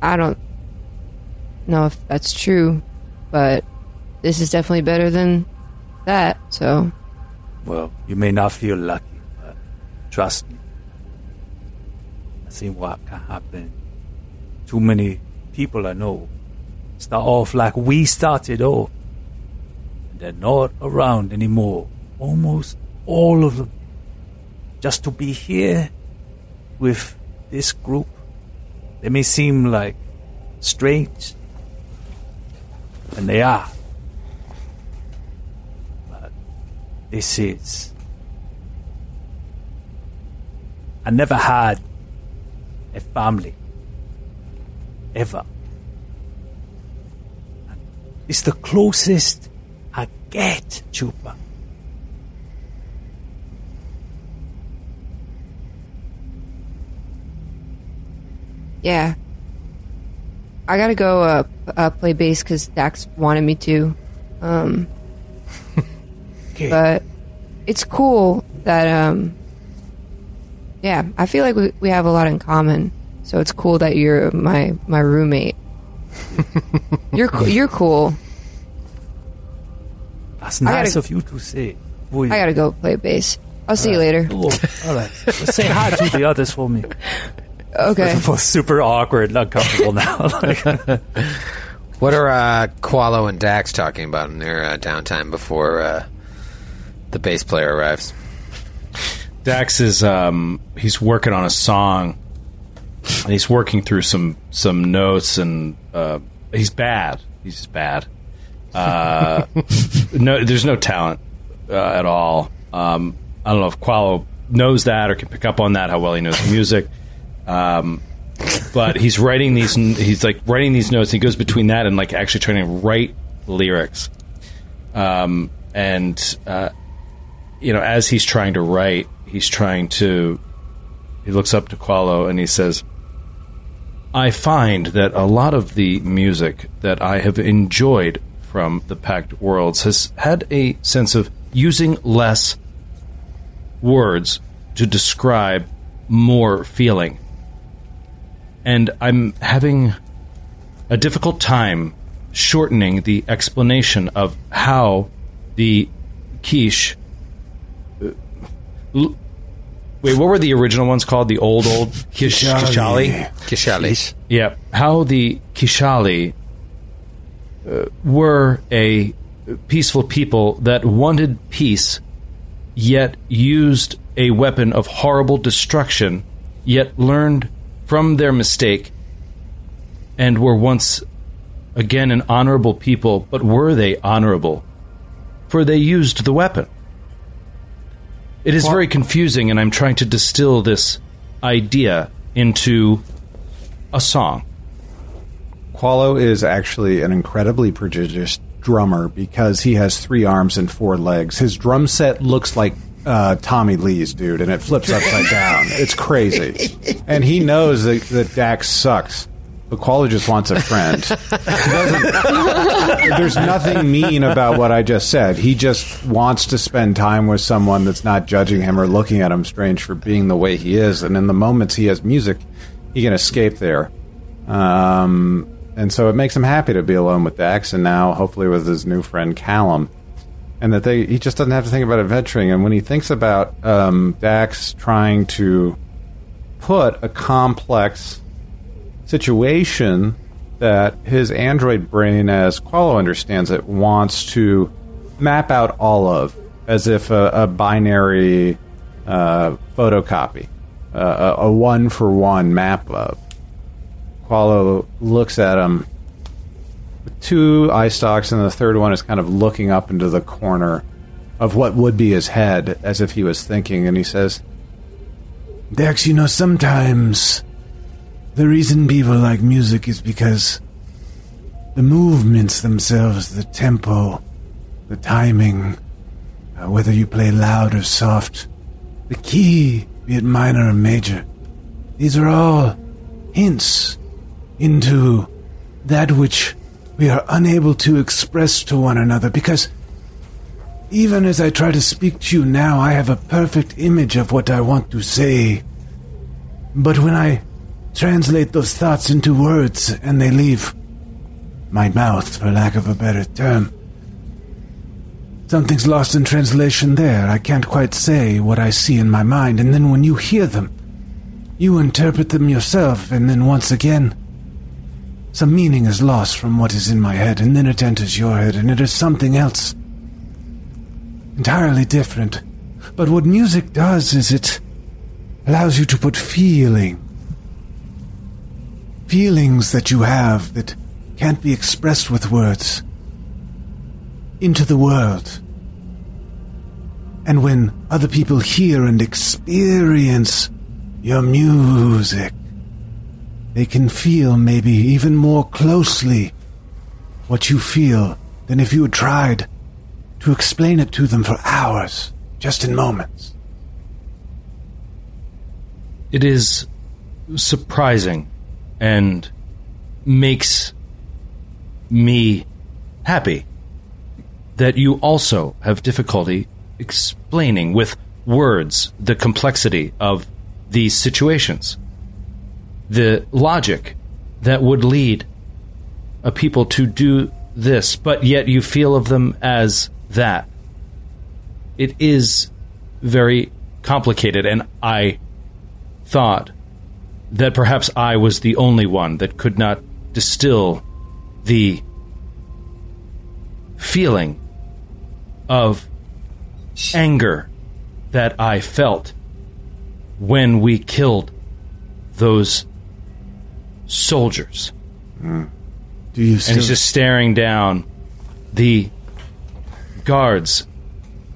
I don't know if that's true, but this is definitely better than that. So Well, you may not feel lucky, but trust me. I've seen what can happen. Too many people I know start off like we started off. And they're not around anymore. Almost all of them. Just to be here with this group. They may seem like strange. And they are. But this is. I never had a family. Ever. It's the closest I get, Chupa. Yeah, I gotta go uh, uh play bass because Dax wanted me to. Um, but it's cool that um, yeah, I feel like we we have a lot in common. So it's cool that you're my my roommate. you're co- you're cool. That's nice gotta- of you to say. Boy, I gotta go play bass. I'll see you later. Oh, all right. Say hi to the others for me. Okay. We're both super awkward and uncomfortable now. Like- What are uh, Qualo and Dax talking about in their uh, downtime before uh, the bass player arrives? Dax is um, he's working on a song, and he's working through some some notes, and uh, he's bad. He's just bad. Uh, no, there's no talent uh, at all. Um, I don't know if Qualo knows that or can pick up on that. How well he knows music. Um, but he's writing these. He's like writing these notes. He goes between that and like actually trying to write lyrics. Um, and uh, you know, as he's trying to write, he's trying to. He looks up to Qualo and he says, "I find that a lot of the music that I have enjoyed from the Pact Worlds has had a sense of using less words to describe more feeling, and I'm having a difficult time shortening the explanation of how the quiche. uh, l- Wait, what were the original ones called? The old, old quiche, Kishalee. Kishalee. Yeah, how the Kishalee uh, were a peaceful people that wanted peace, yet used a weapon of horrible destruction, yet learned from their mistake, and were once again an honorable people. But were they honorable? For they used the weapon. It is very confusing, and I'm trying to distill this idea into a song. Qualo is actually an incredibly prodigious drummer because he has three arms and four legs. His drum set looks like uh, Tommy Lee's, dude, and it flips upside down. It's crazy. And he knows that, that Dax sucks. But Qualo just wants a friend. There's nothing mean about what I just said. He just wants to spend time with someone that's not judging him or looking at him strange for being the way he is. And in the moments he has music, he can escape there. Um, and so it makes him happy to be alone with Dax, and now hopefully with his new friend Callum. And that they he just doesn't have to think about adventuring. And when he thinks about um, Dax trying to put a complex situation that his android brain, as Qualo understands it, wants to map out all of as if a, a binary uh, photocopy, uh, a, one for one map of. Qualo looks at him two eye stalks, and the third one is kind of looking up into the corner of what would be his head as if he was thinking, and he says, Dex, you know, sometimes the reason people like music is because the movements themselves, the tempo, the timing, uh, whether you play loud or soft, the key, be it minor or major, these are all hints into that which we are unable to express to one another because even as I try to speak to you now, I have a perfect image of what I want to say. But when I translate those thoughts into words and they leave my mouth, for lack of a better term. Something's lost in translation there. I can't quite say what I see in my mind, and then when you hear them, you interpret them yourself, and then once again, some meaning is lost from what is in my head, and then it enters your head, and it is something else. Entirely different. But what music does is it allows you to put feeling. Feelings that you have that can't be expressed with words into the world. And when other people hear and experience your music, they can feel maybe even more closely what you feel than if you had tried to explain it to them for hours, just in moments. It is surprising and makes me happy that you also have difficulty explaining with words the complexity of these situations. The logic that would lead a people to do this, but yet you feel of them as that. It is very complicated, and I thought that perhaps I was the only one that could not distill the feeling of anger that I felt when we killed those soldiers. Do you And he's just staring down the guards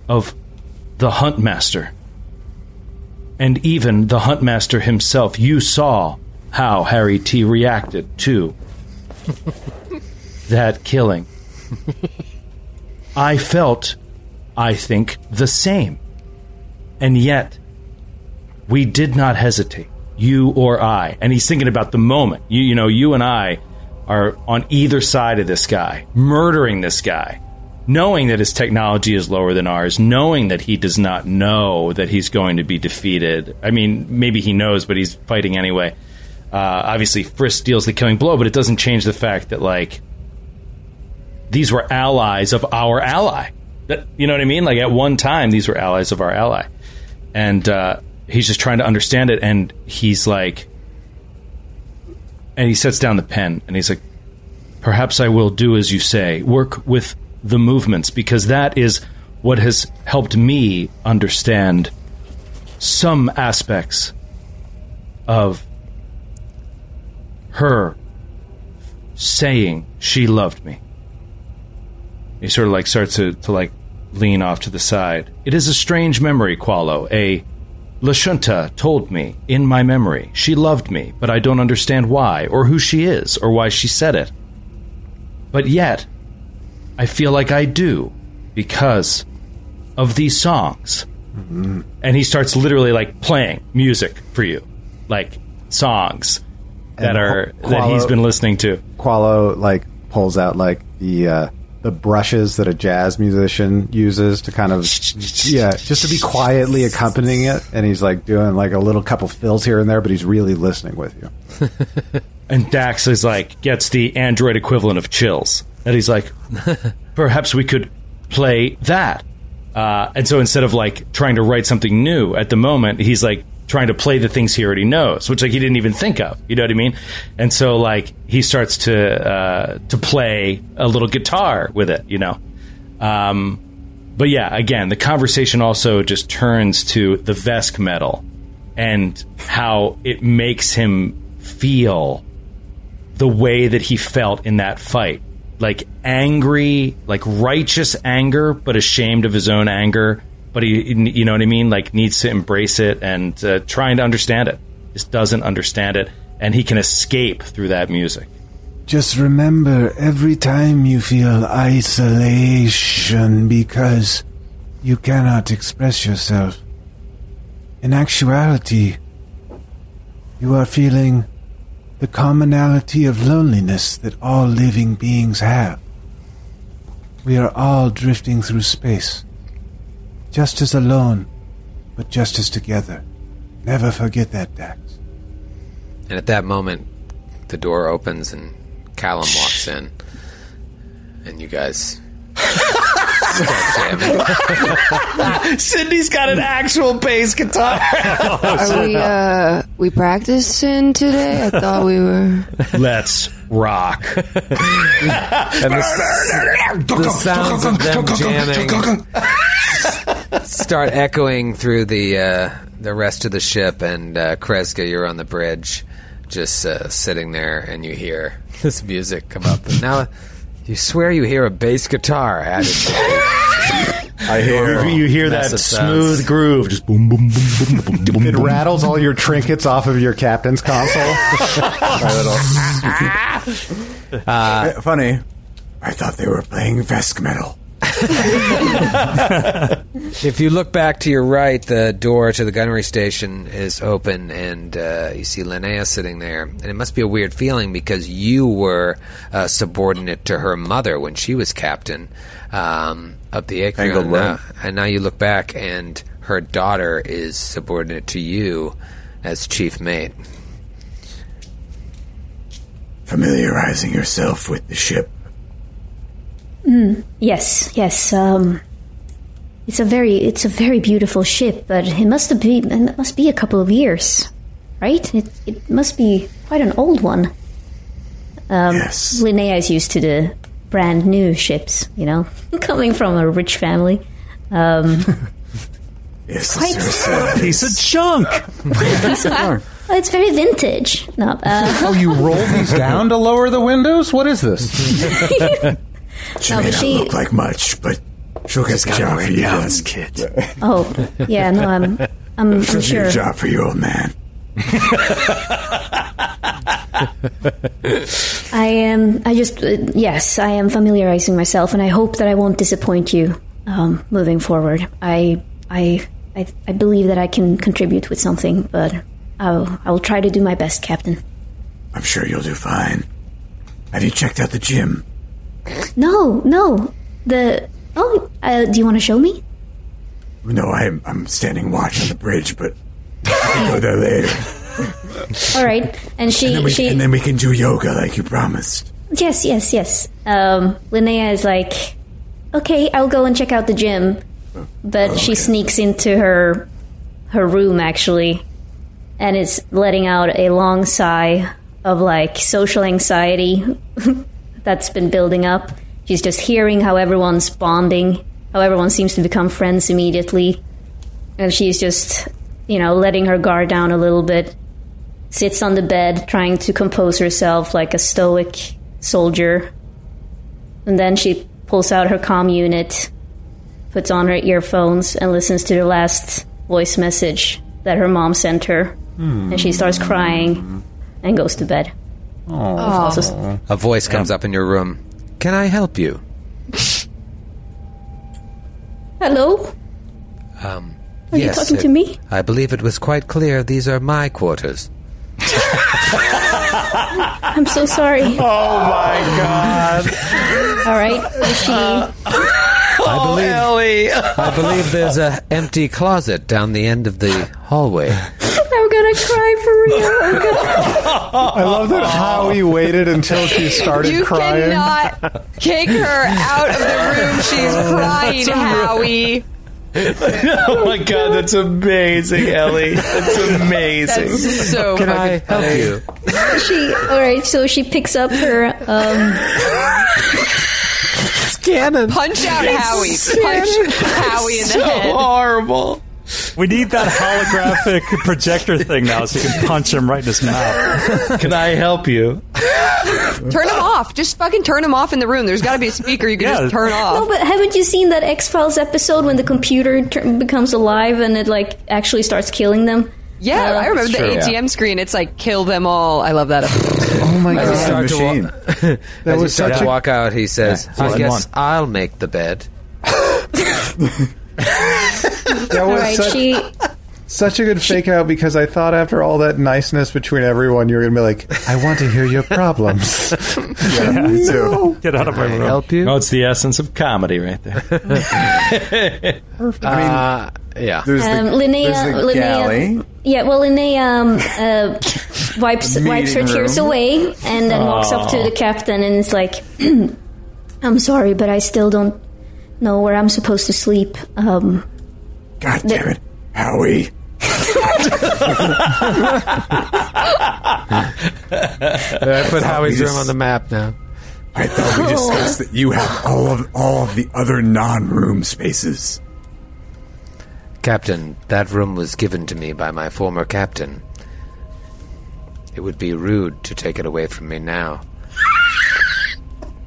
of the Huntmaster. And even the Huntmaster himself, you saw how Harry T reacted to that killing. I felt, I think, the same. And yet, we did not hesitate, you or I. And he's thinking about the moment. You, you know, you and I are on either side of this guy, murdering this guy, knowing that his technology is lower than ours, knowing that he does not know that he's going to be defeated. I mean, maybe he knows, but he's fighting anyway. Uh, obviously, Frisk deals the killing blow, but it doesn't change the fact that, like, these were allies of our ally. That you know what I mean? Like at one time, these were allies of our ally, and uh, he's just trying to understand it. And he's like, and he sets down the pen, and he's like, "Perhaps I will do as you say. Work with the movements because that is what has helped me understand some aspects of her saying she loved me." He sort of like starts to, to like lean off to the side. It is a strange memory, Qualo. A Lashunta told me in my memory she loved me, but I don't understand why, or who she is, or why she said it. But yet, I feel like I do because of these songs. And he starts literally like playing music for you, like songs that And are Qu- that he's been listening to. Qualo like pulls out like the uh, the brushes that a jazz musician uses to kind of yeah, just to be quietly accompanying it, and he's like doing like a little couple fills here and there, but he's really listening with you. And Dax is like gets the android equivalent of chills, and he's like, perhaps we could play that. Uh, and so instead of like trying to write something new at the moment, he's like trying to play the things he already knows, which like he didn't even think of. You know what I mean? And so like he starts to uh, to play a little guitar with it. You know. Um, but yeah, again, the conversation also just turns to the Vesk metal and how it makes him feel the way that he felt in that fight. Like angry, like righteous anger, but ashamed of his own anger. But he, you know what I mean? Like needs to embrace it and uh, trying to understand it. Just doesn't understand it. And he can escape through that music. Just remember every time you feel isolation because you cannot express yourself. In actuality, you are feeling the commonality of loneliness that all living beings have. We are all drifting through space, just as alone, but just as together. Never forget that, Dax. And at that moment, the door opens and Callum walks in, and you guys start. Cindy's got an actual bass guitar. Are we uh we practicing today? I thought we were. Let's rock. and the, the sounds of them jamming start echoing through the uh, the rest of the ship. And uh, Kreska, you're on the bridge, just uh, sitting there, and you hear this music come up. And now you swear you hear a bass guitar added. I hear You hear that Massive sounds. smooth groove, just boom, boom, boom, boom, boom, boom, It boom. rattles all your trinkets off of your captain's console. Uh, funny. I thought they were playing Vesk metal. If you look back to your right, the door to the gunnery station is open, and uh, you see Linnea sitting there. And it must be a weird feeling because you were uh, subordinate to her mother when she was captain um, of the Acorn. Tangled And now, and now you look back, and her daughter is subordinate to you as chief mate. Familiarizing yourself with the ship. Yes, yes. Um, it's a very, it's a very beautiful ship, but it must have been, it must be a couple of years, right? It, it must be quite an old one. Um, Yes. Linnea is used to the brand new ships, you know, coming from a rich family. Um, Yes, Quite- Cersa. Piece of junk. well, it's very vintage. No, uh, oh, you roll these down to lower the windows? What is this? She No, may not she- look like much, but she'll get the job for you. done. kid. oh, yeah, no, I'm, I'm, I'm She'll do sure. your job for you, old man. I am. I just. Uh, yes, I am familiarizing myself, and I hope that I won't disappoint you um, moving forward. I, I, I, I believe that I can contribute with something, but I'll, I'll try to do my best, Captain. I'm sure you'll do fine. Have you checked out the gym? No, no. The. Oh, uh, do you want to show me? No, I'm, I'm standing watch on the bridge, but I can go there later. All right. And she. And then, we, she. and then we can do yoga like you promised. Yes, yes, yes. Um, Linnea is like, okay, I'll go and check out the gym, but she sneaks into her her room actually, and is letting out a long sigh of like social anxiety that's been building up. She's just hearing how everyone's bonding, how everyone seems to become friends immediately, and she's just, you know, letting her guard down a little bit sits on the bed trying to compose herself like a stoic soldier. And then she pulls out her comm unit, puts on her earphones, and listens to the last voice message that her mom sent her. Hmm. And she starts crying and goes to bed. Also- A voice comes up in your room. Can I help you? Hello? Um, Are you talking it- to me? I believe it was quite clear these are my quarters. I'm so sorry. Oh my god! All right. Is she, I believe, Ellie! I believe there's a empty closet down the end of the hallway. I'm gonna cry for real. I'm gonna, I love that Howie waited until she started crying. You crying. cannot kick her out of the room. She's crying, Howie. oh my god, that's amazing, Ellie. That's amazing. That's so Can I fucking help you? she, all right. So she picks up her. Um, Cannon. punch out Howie. Punch Howie in the so head. horrible. We need that holographic projector thing now so you can punch him right in his mouth. Can I help you? Turn him off. Just fucking turn him off in the room. There's got to be a speaker you can Yeah. just turn off. No, but haven't you seen that X Files episode when the computer tur becomes alive and it like actually starts killing them? Yeah, Uh, I remember the true. ATM screen. It's like kill them all. I love that. episode. Oh my As god. start machine. wa- That as was such to a walk out, he says, Yeah, "I guess one. I'll make the bed." that was right, such, she. such a good fake out because I thought after all that niceness between everyone, you were gonna be like, "I want to hear your problems." Yeah, me too. Get out of my room. Help you? Oh, it's the essence of comedy right there. Uh, Yeah. There's Um, the, Linnea, there's the Linnea, galley. yeah. Well, Linnea um, uh, wipes wipes her tears away and then walks up to the captain and is like, "I'm sorry, but I still don't know where I'm supposed to sleep." Um, God damn it, Howie. I put Howie's room on the map now. I thought we oh. discussed that you have all of all of the other non-room spaces. Captain, that room was given to me by my former captain. It would be rude to take it away from me now.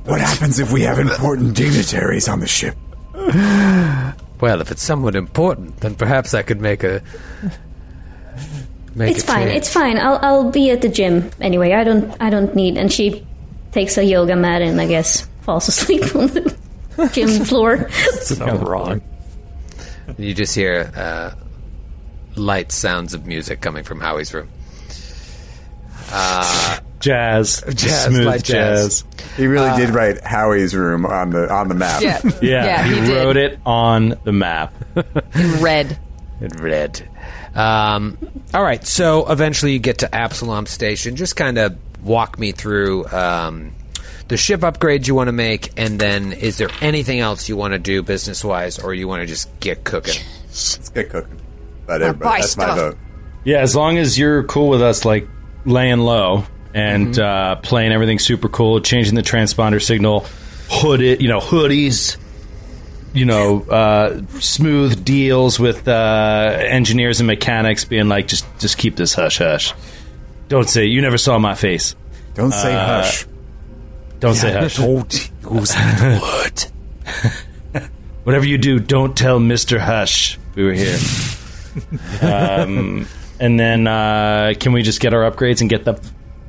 What happens if we have important dignitaries on the ship? Well, if it's somewhat important, then perhaps I could make a. Make it's a fine. change. It's fine. I'll I'll be at the gym anyway. I don't I don't need. And she takes a yoga mat and I guess falls asleep on the gym floor. so wrong. You just hear uh, light sounds of music coming from Howie's room. Uh, Jazz, Jazz, smooth light jazz. He really Uh, did write Howie's room on the on the map. Yeah. Yeah, Yeah, he, he wrote it on the map. In red. in red. Um, all right, so eventually you get to Absalom Station. Just kind of walk me through um, the ship upgrades you want to make, and then is there anything else you want to do business wise, or you want to just get cooking? Let's get cooking. But everybody, that's my vote. Yeah, as long as you're cool with us, like laying low and uh, playing everything super cool, changing the transponder signal, hooded, you know, hoodies, you know, uh, smooth deals with uh, engineers and mechanics, being like, just just keep this hush hush. Don't say you never saw my face. Don't say Uh, hush. Don't say hush. Whatever you do, don't tell Mister Hush we were here. um, and then uh, can we just get our upgrades and get them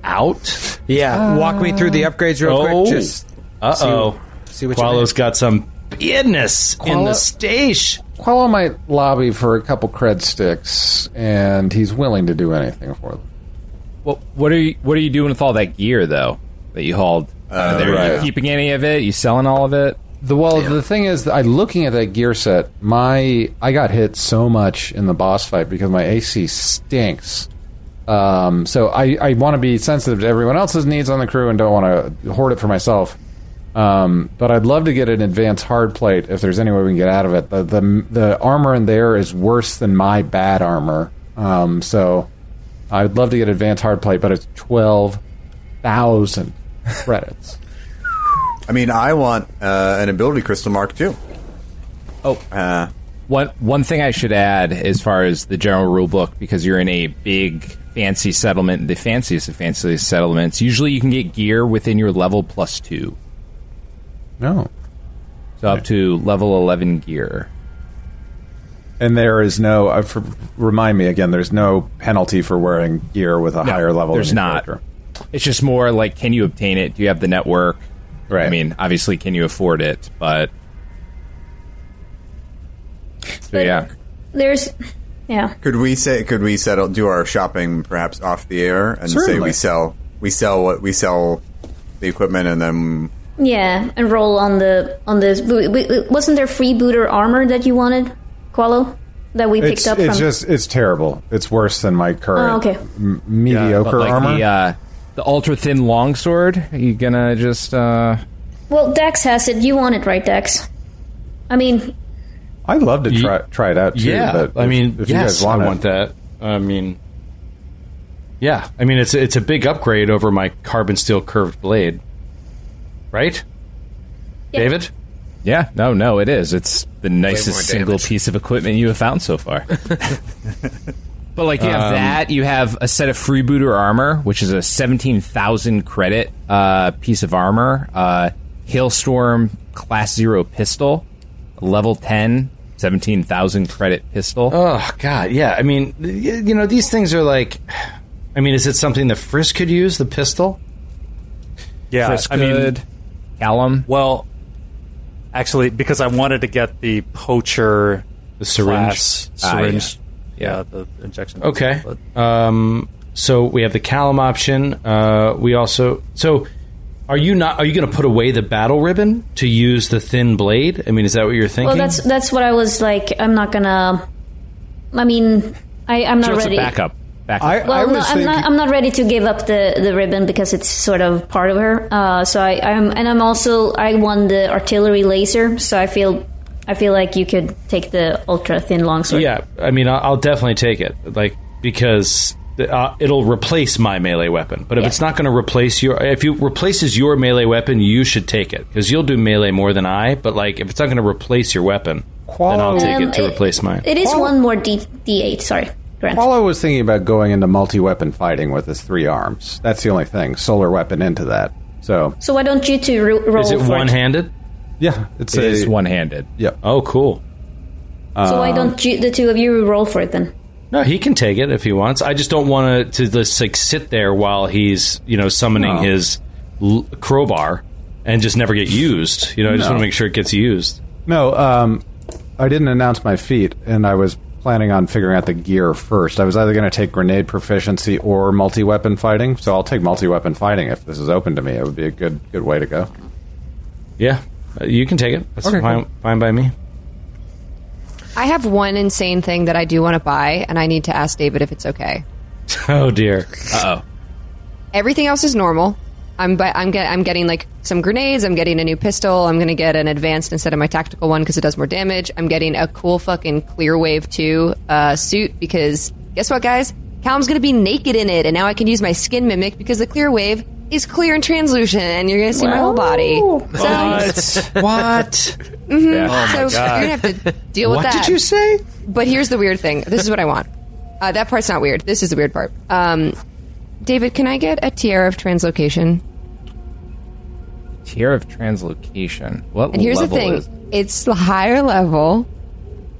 out? Yeah, walk me through the upgrades real Oh. quick. Just Uh oh. see what you Qualo's got some business in Qualo- the station. Qualo might lobby for a couple cred sticks, and he's willing to do anything for them. Well, what are you what are you doing with all that gear though that you hauled? out of there? Are you right. keeping any of it? You selling all of it? The well, the thing is, I looking at that gear set. My I got hit so much in the boss fight because my AC stinks. Um, so I, I want to be sensitive to everyone else's needs on the crew and don't want to hoard it for myself. Um, but I'd love to get an advanced hard plate if there's any way we can get out of it. The the, the armor in there is worse than my bad armor. Um, so I'd love to get advanced hard plate, but it's twelve thousand credits. I mean, I want uh, an ability crystal mark too. Oh, Uh, one one thing I should add as far as the general rule book, because you're in a big fancy settlement, the fanciest of fanciest settlements, usually you can get gear within your level plus two. No. So up to level eleven gear. And there is no. Uh, for, remind me again. There's no penalty for wearing gear with a No, higher level. There's not. character. It's just more like, can you obtain it? Do you have the network? Right. I mean, obviously, can you afford it? But so yeah, There's, yeah. could we say? Could we settle? Do our shopping perhaps off the air and say we sell? We sell what we sell the equipment and then Yeah, and roll on the on this. w- w- Wasn't there freebooter armor that you wanted, Qualo? That we picked It's, up it's from. just it's terrible. It's worse than my current Oh, okay. m- mediocre but like armor. the uh, the ultra thin longsword. Are you gonna just uh, well, Dex has it. You want it, right, Dex? I mean, I'd love to try try it out too. yeah, but I mean, if you yes, guys want I it. want that. I mean, yeah, I mean it's it's a big upgrade over my carbon steel curved blade, right? David, Yeah, no, no, it is. It's the nicest single damage. piece of equipment you have found so far. but like you have Um, that, you have a set of freebooter armor, which is a seventeen thousand credit uh, piece of armor. Uh, Hailstorm Class Zero pistol, level 10, 17,000 credit pistol. Oh God, yeah. I mean, you know, these things are like. I mean, is it something that Frisk could use? The pistol? Yeah, Frisk I mean. Callum. well, actually, because I wanted to get the poacher The syringe? class Ah, syringe. yeah. yeah. the injection. Okay. But- Um, so we have the Callum option. Uh, we also so. Are you not? Are you going to put away the battle ribbon to use the thin blade? I mean, is that what you're thinking? well, that's that's what I was like. I'm not gonna I mean, I, I'm not So it's a ready. backup. Backup. I, Well, I no, was I'm thinking, not. I'm not ready to give up the, the ribbon because it's sort of part of her. Uh, so I, I'm, and I'm also I won the artillery laser. So I feel, I feel like you could take the ultra thin longsword. Yeah, I mean, I'll, I'll definitely take it, like because uh, it'll replace my melee weapon. But if Yeah. it's not going to replace your, if it replaces your melee weapon, you should take it because you'll do melee more than I. But like, if it's not going to replace your weapon, then I'll take Um, it to replace mine. It is one more D D8. Sorry, Grant. Paulo was thinking about going into multi-weapon fighting with his three arms. That's the only thing. Solar weapon into that. So So why don't you two ro- roll Is it one-handed? yeah, it's It a, is one-handed. Yep. Oh, cool. So why Um, don't you, the two of you roll for it then? No, he can take it if he wants. I just don't want to just like sit there while he's you know summoning No. his l- crowbar and just never get used. You know, I just No. want to make sure it gets used. No, um, I didn't announce my feat, and I was planning on figuring out the gear first. I was either going to take grenade proficiency or multi-weapon fighting, so I'll take multi-weapon fighting if this is open to me. It would be a good good way to go. Yeah, uh, you can take it. That's Okay, fine, fine by me. I have one insane thing that I do want to buy, and I need to ask David if it's okay. Oh dear. Uh oh. Everything else is normal. I'm bu- I'm get- I'm getting like some grenades. I'm getting a new pistol. I'm going to get an advanced instead of my tactical one because it does more damage. I'm getting a cool fucking Clear Wave two uh, suit because guess what, guys? Callum's going to be naked in it, and now I can use my skin mimic because the Clear Wave is clear and translucent, and you're going to see my whole body. So, What? what? mhm. so you're going to have to deal with What that. did you say? But here's the weird thing. This is what I want. Uh, that part's not weird. This is the weird part. Um, David, can I get a tiara of translocation? Tier of translocation. What And here's the level thing: is- it's the higher level,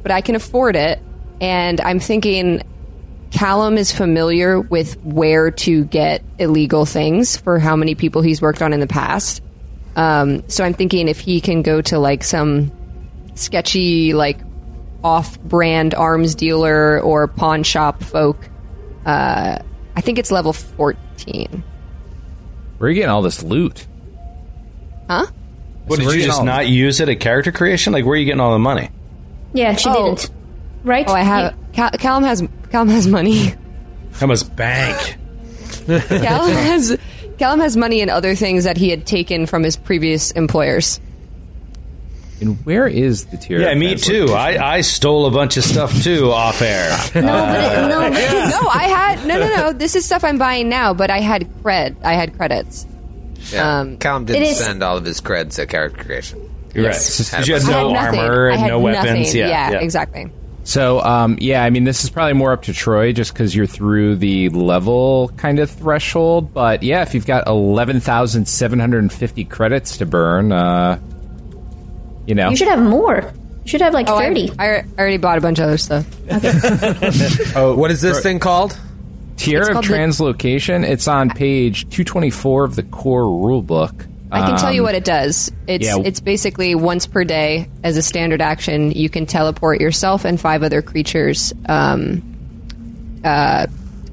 but I can afford it. And I'm thinking Callum is familiar with where to get illegal things for how many people he's worked on in the past. Um, so I'm thinking if he can go to like some sketchy, like off-brand arms dealer or pawn shop folk. Uh, I think it's level 14. Where are you getting all this loot? Huh? What So did you just all- not use it at character creation? Like, where are you getting all the money? Yeah, she Oh. didn't. Right? Oh, I have. Cal- Callum has. Callum has money. How much bank? Callum has. Callum has money in other things that he had taken from his previous employers. And where is the tier? Yeah, me too. I, I stole a bunch of stuff too off air. No, but it, no, but no, I had no, no, no. This is stuff I'm buying now, but I had cred. I had credits. Yeah. Um, Callum didn't it is- spend all of his creds at character creation. You're Yes. right. You had no had nothing. armor I and had no weapons. nothing. Yeah, yeah. exactly. So, um, yeah, I mean, this is probably more up to Troy just because you're through the level kind of threshold. But yeah, if you've got 11,750 credits to burn, uh, you know. you should have more. You should have like Oh, 30. I, I already bought a bunch of other stuff. Oh, what is this thing called? Tier of called the- translocation, it's on page 224 of the core rulebook. I can tell you Um, what it does. It's yeah. it's basically once per day as a standard action. You can teleport yourself and five other creatures um, uh,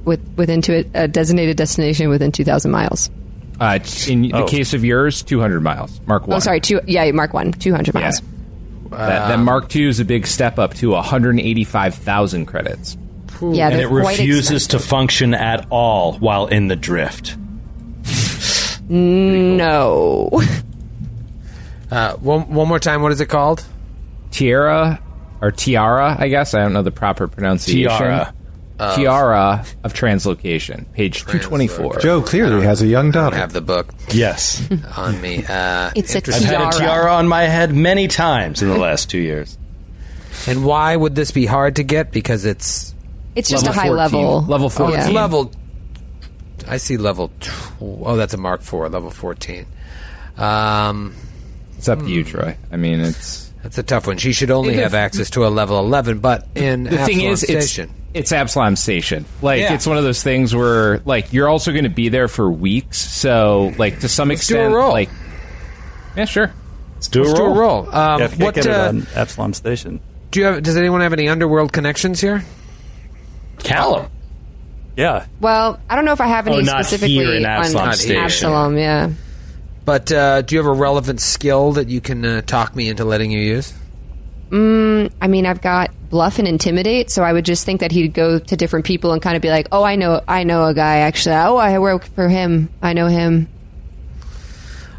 with within to a, a designated destination within two thousand miles. Uh, in the Oh. case of yours, 200 miles. Mark 1. Oh, sorry, two. Yeah, Mark one, two hundred Yeah. miles. That, that Mark 2 is a big step up to 185,000 credits. Yeah, and it refuses to function at all while in the drift. No. Uh, one, one more time. What is it called? Tiara, or Tiara, I guess. I don't know the proper pronunciation. Tiara. Tiara of Translocation, page 224. Joe clearly has a young I daughter. have the book Yes. on me. Uh, It's a I've had a tiara. tiara on my head many times in the last two years. and why would this be hard to get? Because it's It's just Level a high 14. level. Level oh, 14. it's level. I see level. Tw- oh, that's a Mark Four, level fourteen. Um, It's up to you, Troy. I mean, it's. that's a tough one. She should only have access to a level eleven, but in The thing is, it's, Station, it's Absalom Station. Like, Yeah. it's one of those things where, like, you're also going to be there for weeks. So, like, to some do a extent, roll. like. Yeah, sure. Let's do a let's do a roll. roll. Um, Yeah, what get it uh, on Absalom Station. do you have? Does anyone have any underworld connections here? Callum. Yeah. Well, I don't know if I have any Oh, not specifically here in Absalom on Station. Absalom. Yeah. But uh, do you have a relevant skill that you can uh, talk me into letting you use? Mm, I mean, I've got bluff and intimidate, so I would just think that he'd go to different people and kind of be like, "Oh, I know, I know a guy actually. Oh, I work for him. I know him."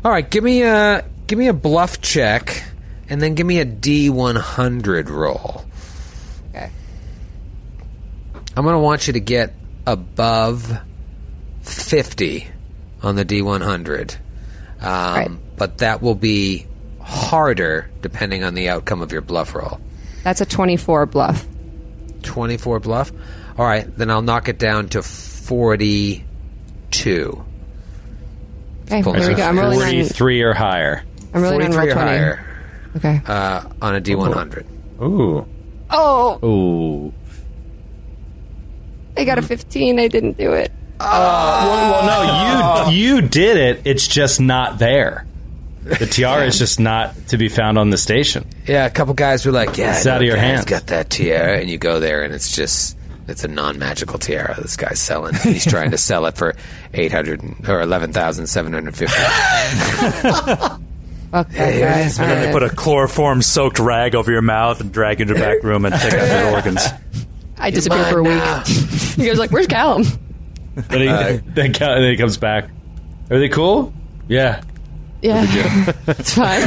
All right, give me a give me a bluff check, and then give me a D one hundred roll. Okay. I'm going to want you to get above fifty on the D one hundred, um, but that will be harder depending on the outcome of your bluff roll. That's a twenty-four bluff. Twenty four bluff. All right, then I'll knock it down to forty two. Okay, there we go. I'm rolling on. Forty-three or higher. I'm rolling on roll 43 or twenty. higher Okay. uh, on a D one hundred. Ooh. Oh, Ooh. I got a fifteen. I didn't do it. Uh, well, well, no, you you did it. It's just not there. The tiara is just not to be found on the station. Yeah, a couple guys were like, "Yeah, It's I know out of your a guy's hands. Got that tiara?" And you go there, and it's just it's a non-magical tiara. This guy's selling. He's trying to sell it for eight hundred or eleven thousand seven hundred fifty. Okay, that Hey, guy. it's- All And then they put a chloroform soaked rag over your mouth and drag you into the back room and take out your organs. I disappear for a week. he goes like, "Where's Callum?" Then he, then, co- then he comes back. Are they cool? Yeah. Yeah, it's fine.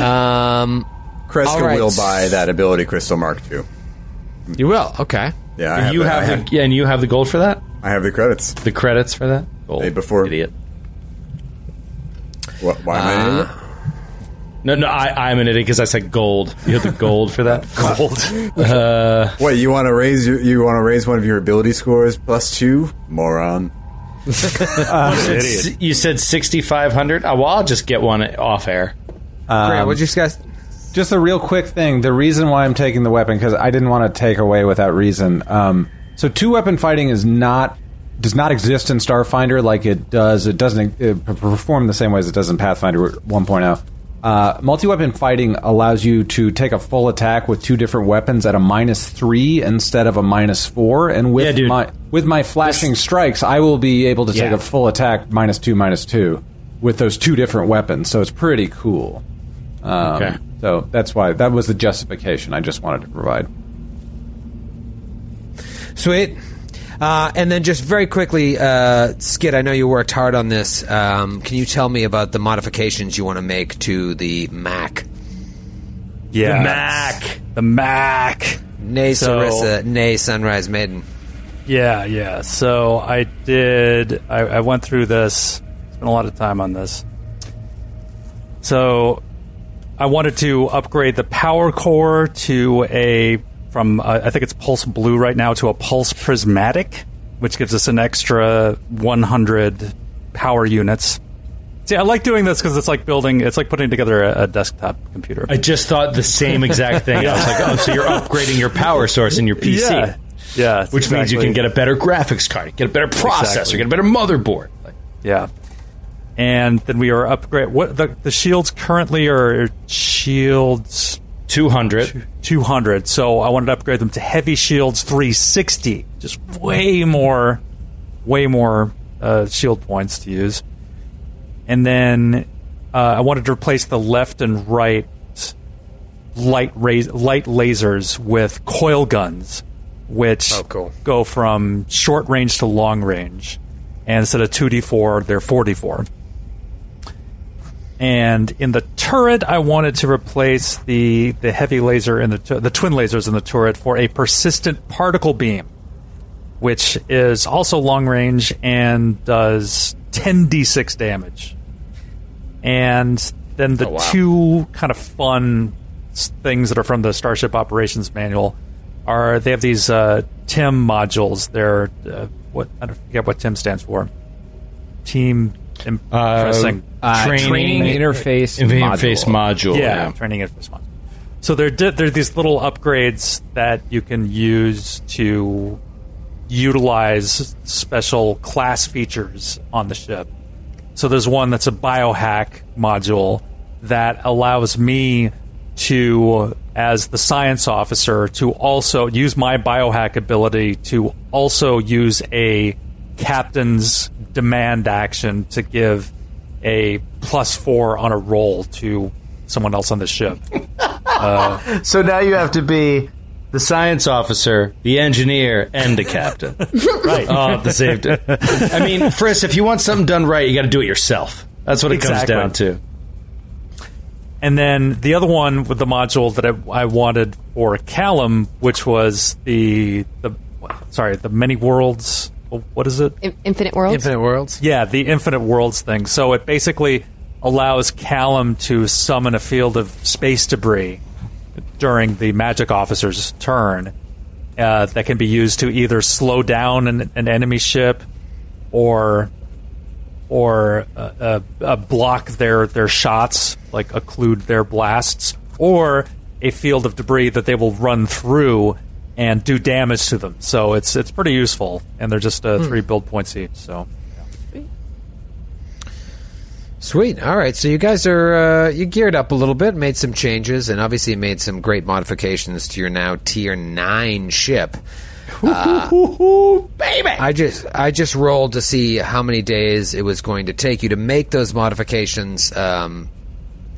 Um, Kreska All right. will buy that ability crystal mark too. you will. Okay. Yeah, I have you the- have I the yeah, and you have the gold for that. I have the credits. The credits for that. Gold. Hey, before- idiot. What, why am I an idiot? No, no, I, I'm an idiot because I said gold. You have the gold for that. Gold. Uh, What you want to raise? Your, you want to raise one of your ability scores plus two, moron? Idiot. you said 6,500. Oh, well, I'll just get one off air. Grant, what'd you guys? Just a real quick thing. The reason why I'm taking the weapon because I didn't want to take away without reason. Um, so two weapon fighting is not does not exist in Starfinder like it does. It doesn't uh, perform the same way as it does in Pathfinder 1.0. Uh, multi-weapon fighting allows you to take a full attack with two different weapons at a minus three instead of a minus four. And with Yeah, dude. my with my flashing strikes, I will be able to take Yeah. a full attack minus two minus two with those two different weapons. So it's pretty cool. Um, Okay. So that's why that was the justification I just wanted to provide. Sweet. Uh, and then just very quickly, uh, Skid, I know you worked hard on this. Um, can you tell me about the modifications you want to make to the Mac? Yeah. The Mac. The Mac. Nay, So- Sarissa. Nay, Sunrise Maiden. Yeah, yeah. So I did. I, I went through this. Spent a lot of time on this. So I wanted to upgrade the power core to a from uh, I think it's pulse blue right now to a pulse prismatic, which gives us an extra 100 power units. See, I like doing this because it's like building. It's like putting together a, a desktop computer. I just thought the same exact thing. I was like, oh, so you're upgrading your power source in your PC. Yeah, yeah. Which means you can get a better graphics card, get a better processor, Exactly. get a better motherboard. Yeah. And then we are upgrade. What the the shields currently are shields 200. 200. So I wanted to upgrade them to heavy shields 360. Just way more, way more uh, shield points to use. And then uh, I wanted to replace the left and right light ras- light lasers with coil guns, which Oh, cool. go from short range to long range. And instead of 2d4, they're 4d4. And in the turret, I wanted to replace the the heavy laser in the tu- the twin lasers in the turret for a persistent particle beam, which is also long range and does 10d6 damage. And then the Oh, wow. two kind of fun things that are from the Starship Operations Manual are they have these uh, TIM modules. They're uh, what I don't forget what TIM stands for. Team impressing. Uh, Uh, training, interface uh, interface module. module. yeah, training interface module. So they're di- they're these little upgrades that you can use to utilize special class features on the ship. So there's one that's a biohack module that allows me to, as the science officer, to also use my biohack ability to also use a captain's demand action to give a plus four on a roll to someone else on the ship. Uh, so now you have to be the science officer, the engineer, and the captain. right. All at the same time. I mean, Friss, if you want something done right, you got to do it yourself. That's what it Exactly. comes down to. And then the other one with the module that I, I wanted for Callum, which was the the sorry the many worlds. What is it? In- Infinite Worlds. Infinite Worlds. Yeah, the infinite worlds thing. So it basically allows Callum to summon a field of space debris during the magic officer's turn uh, that can be used to either slow down an, an enemy ship or or uh, uh, uh, block their their shots, like occlude their blasts, or a field of debris that they will run through and do damage to them. So it's it's pretty useful, and they're just uh, three build points each. So Sweet. All right. So you guys are uh, you geared up a little bit, made some changes, and obviously made some great modifications to your now tier nine ship. Uh, baby. I just I just rolled to see how many days it was going to take you to make those modifications. Um,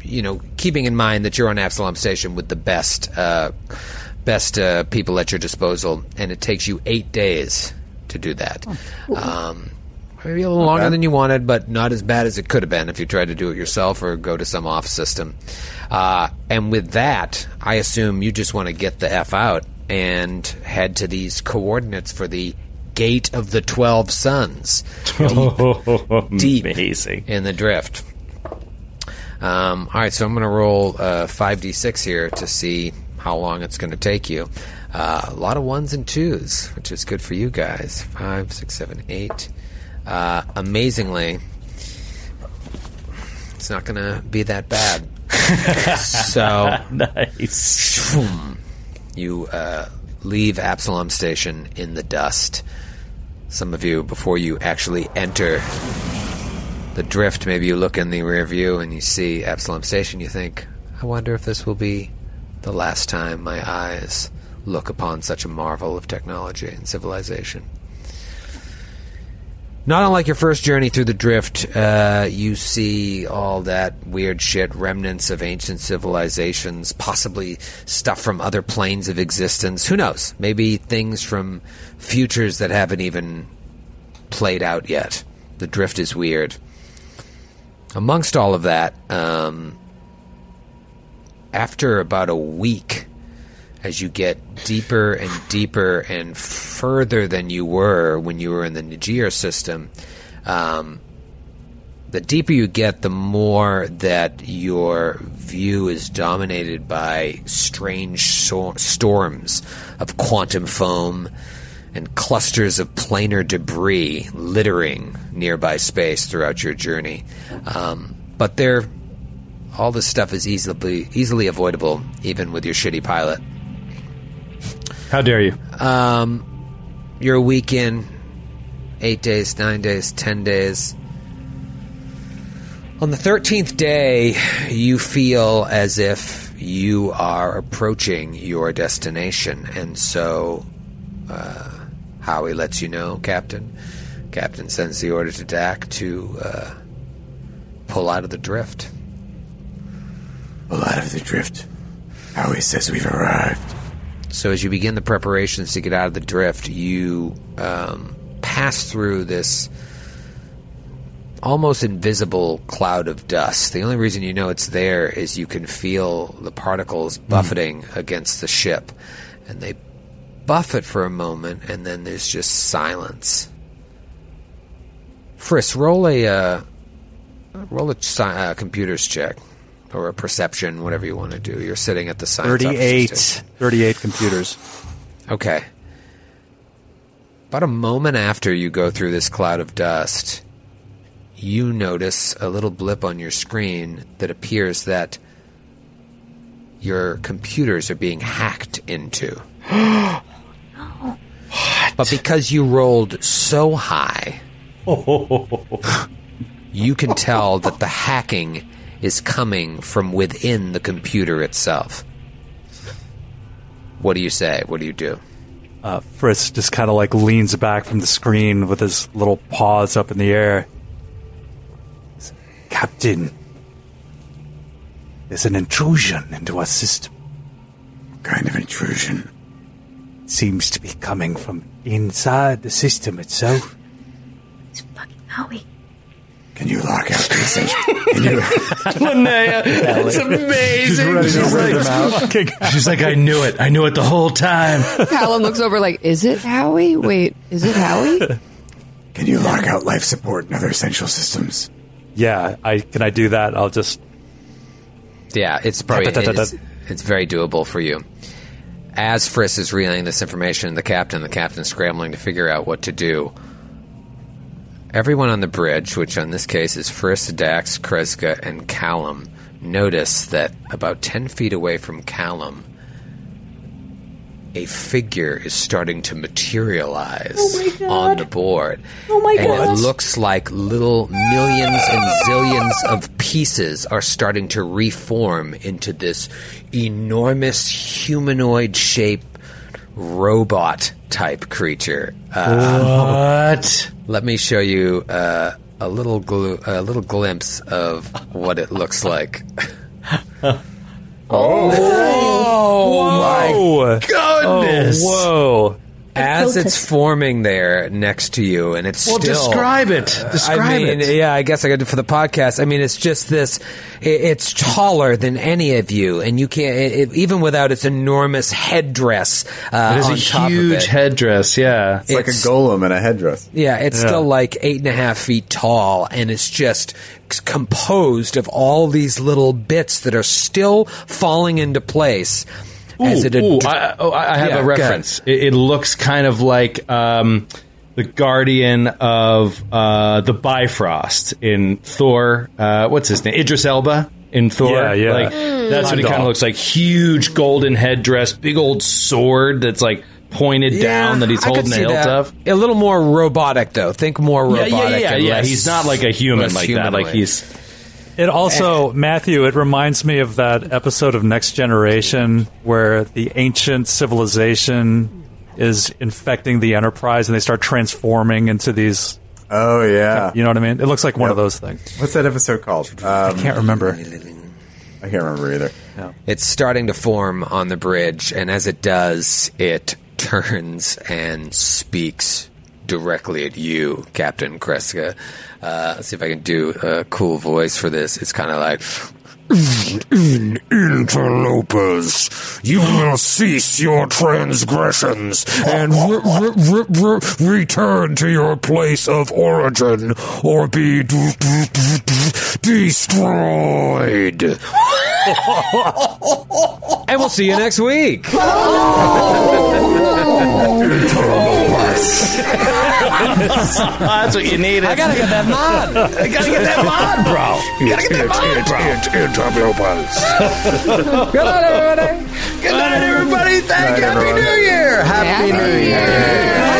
you know, keeping in mind that you're on Absalom Station with the best uh, best uh, people at your disposal, and it takes you eight days to do that. Um, maybe a little longer bad. than you wanted, but not as bad as it could have been if you tried to do it yourself or go to some off system. Uh, and with that, I assume you just want to get the f out and head to these coordinates for the Gate of the Twelve Suns. Deep, deep Amazing. in the drift. Um, all right, so I'm going to roll uh, 5d6 here to see how long it's going to take you. Uh, a lot of ones and twos, which is good for you guys. Five, six, seven, eight. Uh, amazingly, it's not going to be that bad. so nice. you uh, leave Absalom Station in the dust. Some of you, before you actually enter the drift, maybe you look in the rear view and you see Absalom Station. You think, I wonder if this will be the last time my eyes look upon such a marvel of technology and civilization. Not unlike your first journey through the drift, uh, you see all that weird shit, remnants of ancient civilizations, possibly stuff from other planes of existence. Who knows? Maybe things from futures that haven't even played out yet. The drift is weird. Amongst all of that, um, after about a week, as you get deeper and deeper and further than you were when you were in the Niger system, um, the deeper you get, the more that your view is dominated by strange so- storms of quantum foam and clusters of planar debris littering nearby space throughout your journey. Um, but they're all this stuff is easily easily avoidable, even with your shitty pilot. How dare you? Um, you're a week in, eight days, nine days, ten days. On the thirteenth day, you feel as if you are approaching your destination, and so uh, Howie lets you know, Captain. Captain sends the order to Dak to uh, pull out of the drift. Pull out of the drift. Howie says we've arrived. So as you begin the preparations to get out of the drift, you um, pass through this almost invisible cloud of dust. The only reason you know it's there is you can feel the particles buffeting against the ship, and they buffet for a moment, and then there's just silence. Friss, roll a uh, roll a uh, computers check or a perception, whatever you want to do. You're sitting at the science officer's 38, station. 38 computers. Okay. About a moment after you go through this cloud of dust, you notice a little blip on your screen that appears that your computers are being hacked into. But because you rolled so high, you can tell that the hacking is coming from within the computer itself. What do you say? What do you do? Uh, Frisk just kind of like leans back from the screen with his little paws up in the air. Captain, there's an intrusion into our system. What kind of intrusion? Seems to be coming from inside the system itself. It's fucking Howie. Can you lock out the essential? Can you? Linnea, it's amazing. She's, like, she's like, I knew it. I knew it the whole time. Callum looks over like, is it Howie? Wait, is it Howie? Can you lock out life support and other essential systems? Yeah, I can I do that? I'll just Yeah, it's probably Da, da, da, da, it's, it's very doable for you. As Friss is relaying this information, the captain, the captain's scrambling to figure out what to do. Everyone on the bridge, which in this case is Friss, Dax, Kreska, and Callum, notice that about ten feet away from Callum, a figure is starting to materialize oh on the board. Oh my and God. it looks like little millions and zillions of pieces are starting to reform into this enormous humanoid shape robot type creature. Uh, what? Let me show you uh, a little glu- a little glimpse of what it looks like. Oh, my goodness! whoa! As it's forming there next to you, and it's Well, still describe it. Describe I mean, it. Yeah, I guess I got to for the podcast. I mean, it's just this. i it's taller than any of you, and you can't it, it- even without its enormous headdress. Uh, It is on a top huge it. headdress. Yeah, It's like a golem in a headdress. Yeah, it's Yeah. still like eight and a half feet tall, and it's just composed of all these little bits that are still falling into place. As it Ooh, ad- I, oh, I I have Yeah, a reference. It, it looks kind of like um, the guardian of uh, the Bifrost in Thor. Uh, what's his name? Idris Elba in Thor. Yeah, yeah. Like, Mm. That's what he kind of looks like. Huge golden headdress, big old sword that's like pointed down that he's holding the see hilt that. of. A little more robotic, though. Think more robotic. yeah, yeah, and yeah. less- He's not like a human less like that. Like he's It also, Matthew, it reminds me of that episode of Next Generation where the ancient civilization is infecting the Enterprise and they start transforming into these. Oh, yeah. You know what I mean? It looks like one of those things. What's that episode called? Um, I can't remember. I can't remember either. It's starting to form on the bridge, and as it does, it turns and speaks directly at you, Captain Kreska. Uh, let's see if I can do a cool voice for this. It's kind of like. In interlopers, you will cease your transgressions and re- re- re- re- return to your place of origin or be d- d- d- d- destroyed. and we'll see you next week. That's what you needed. I gotta get that mod. I gotta get that mod, bro. You gotta get that mod, bro. Interlopers. Good night, everybody. Good night, everybody. Thank you. Happy New Year. Happy New Year.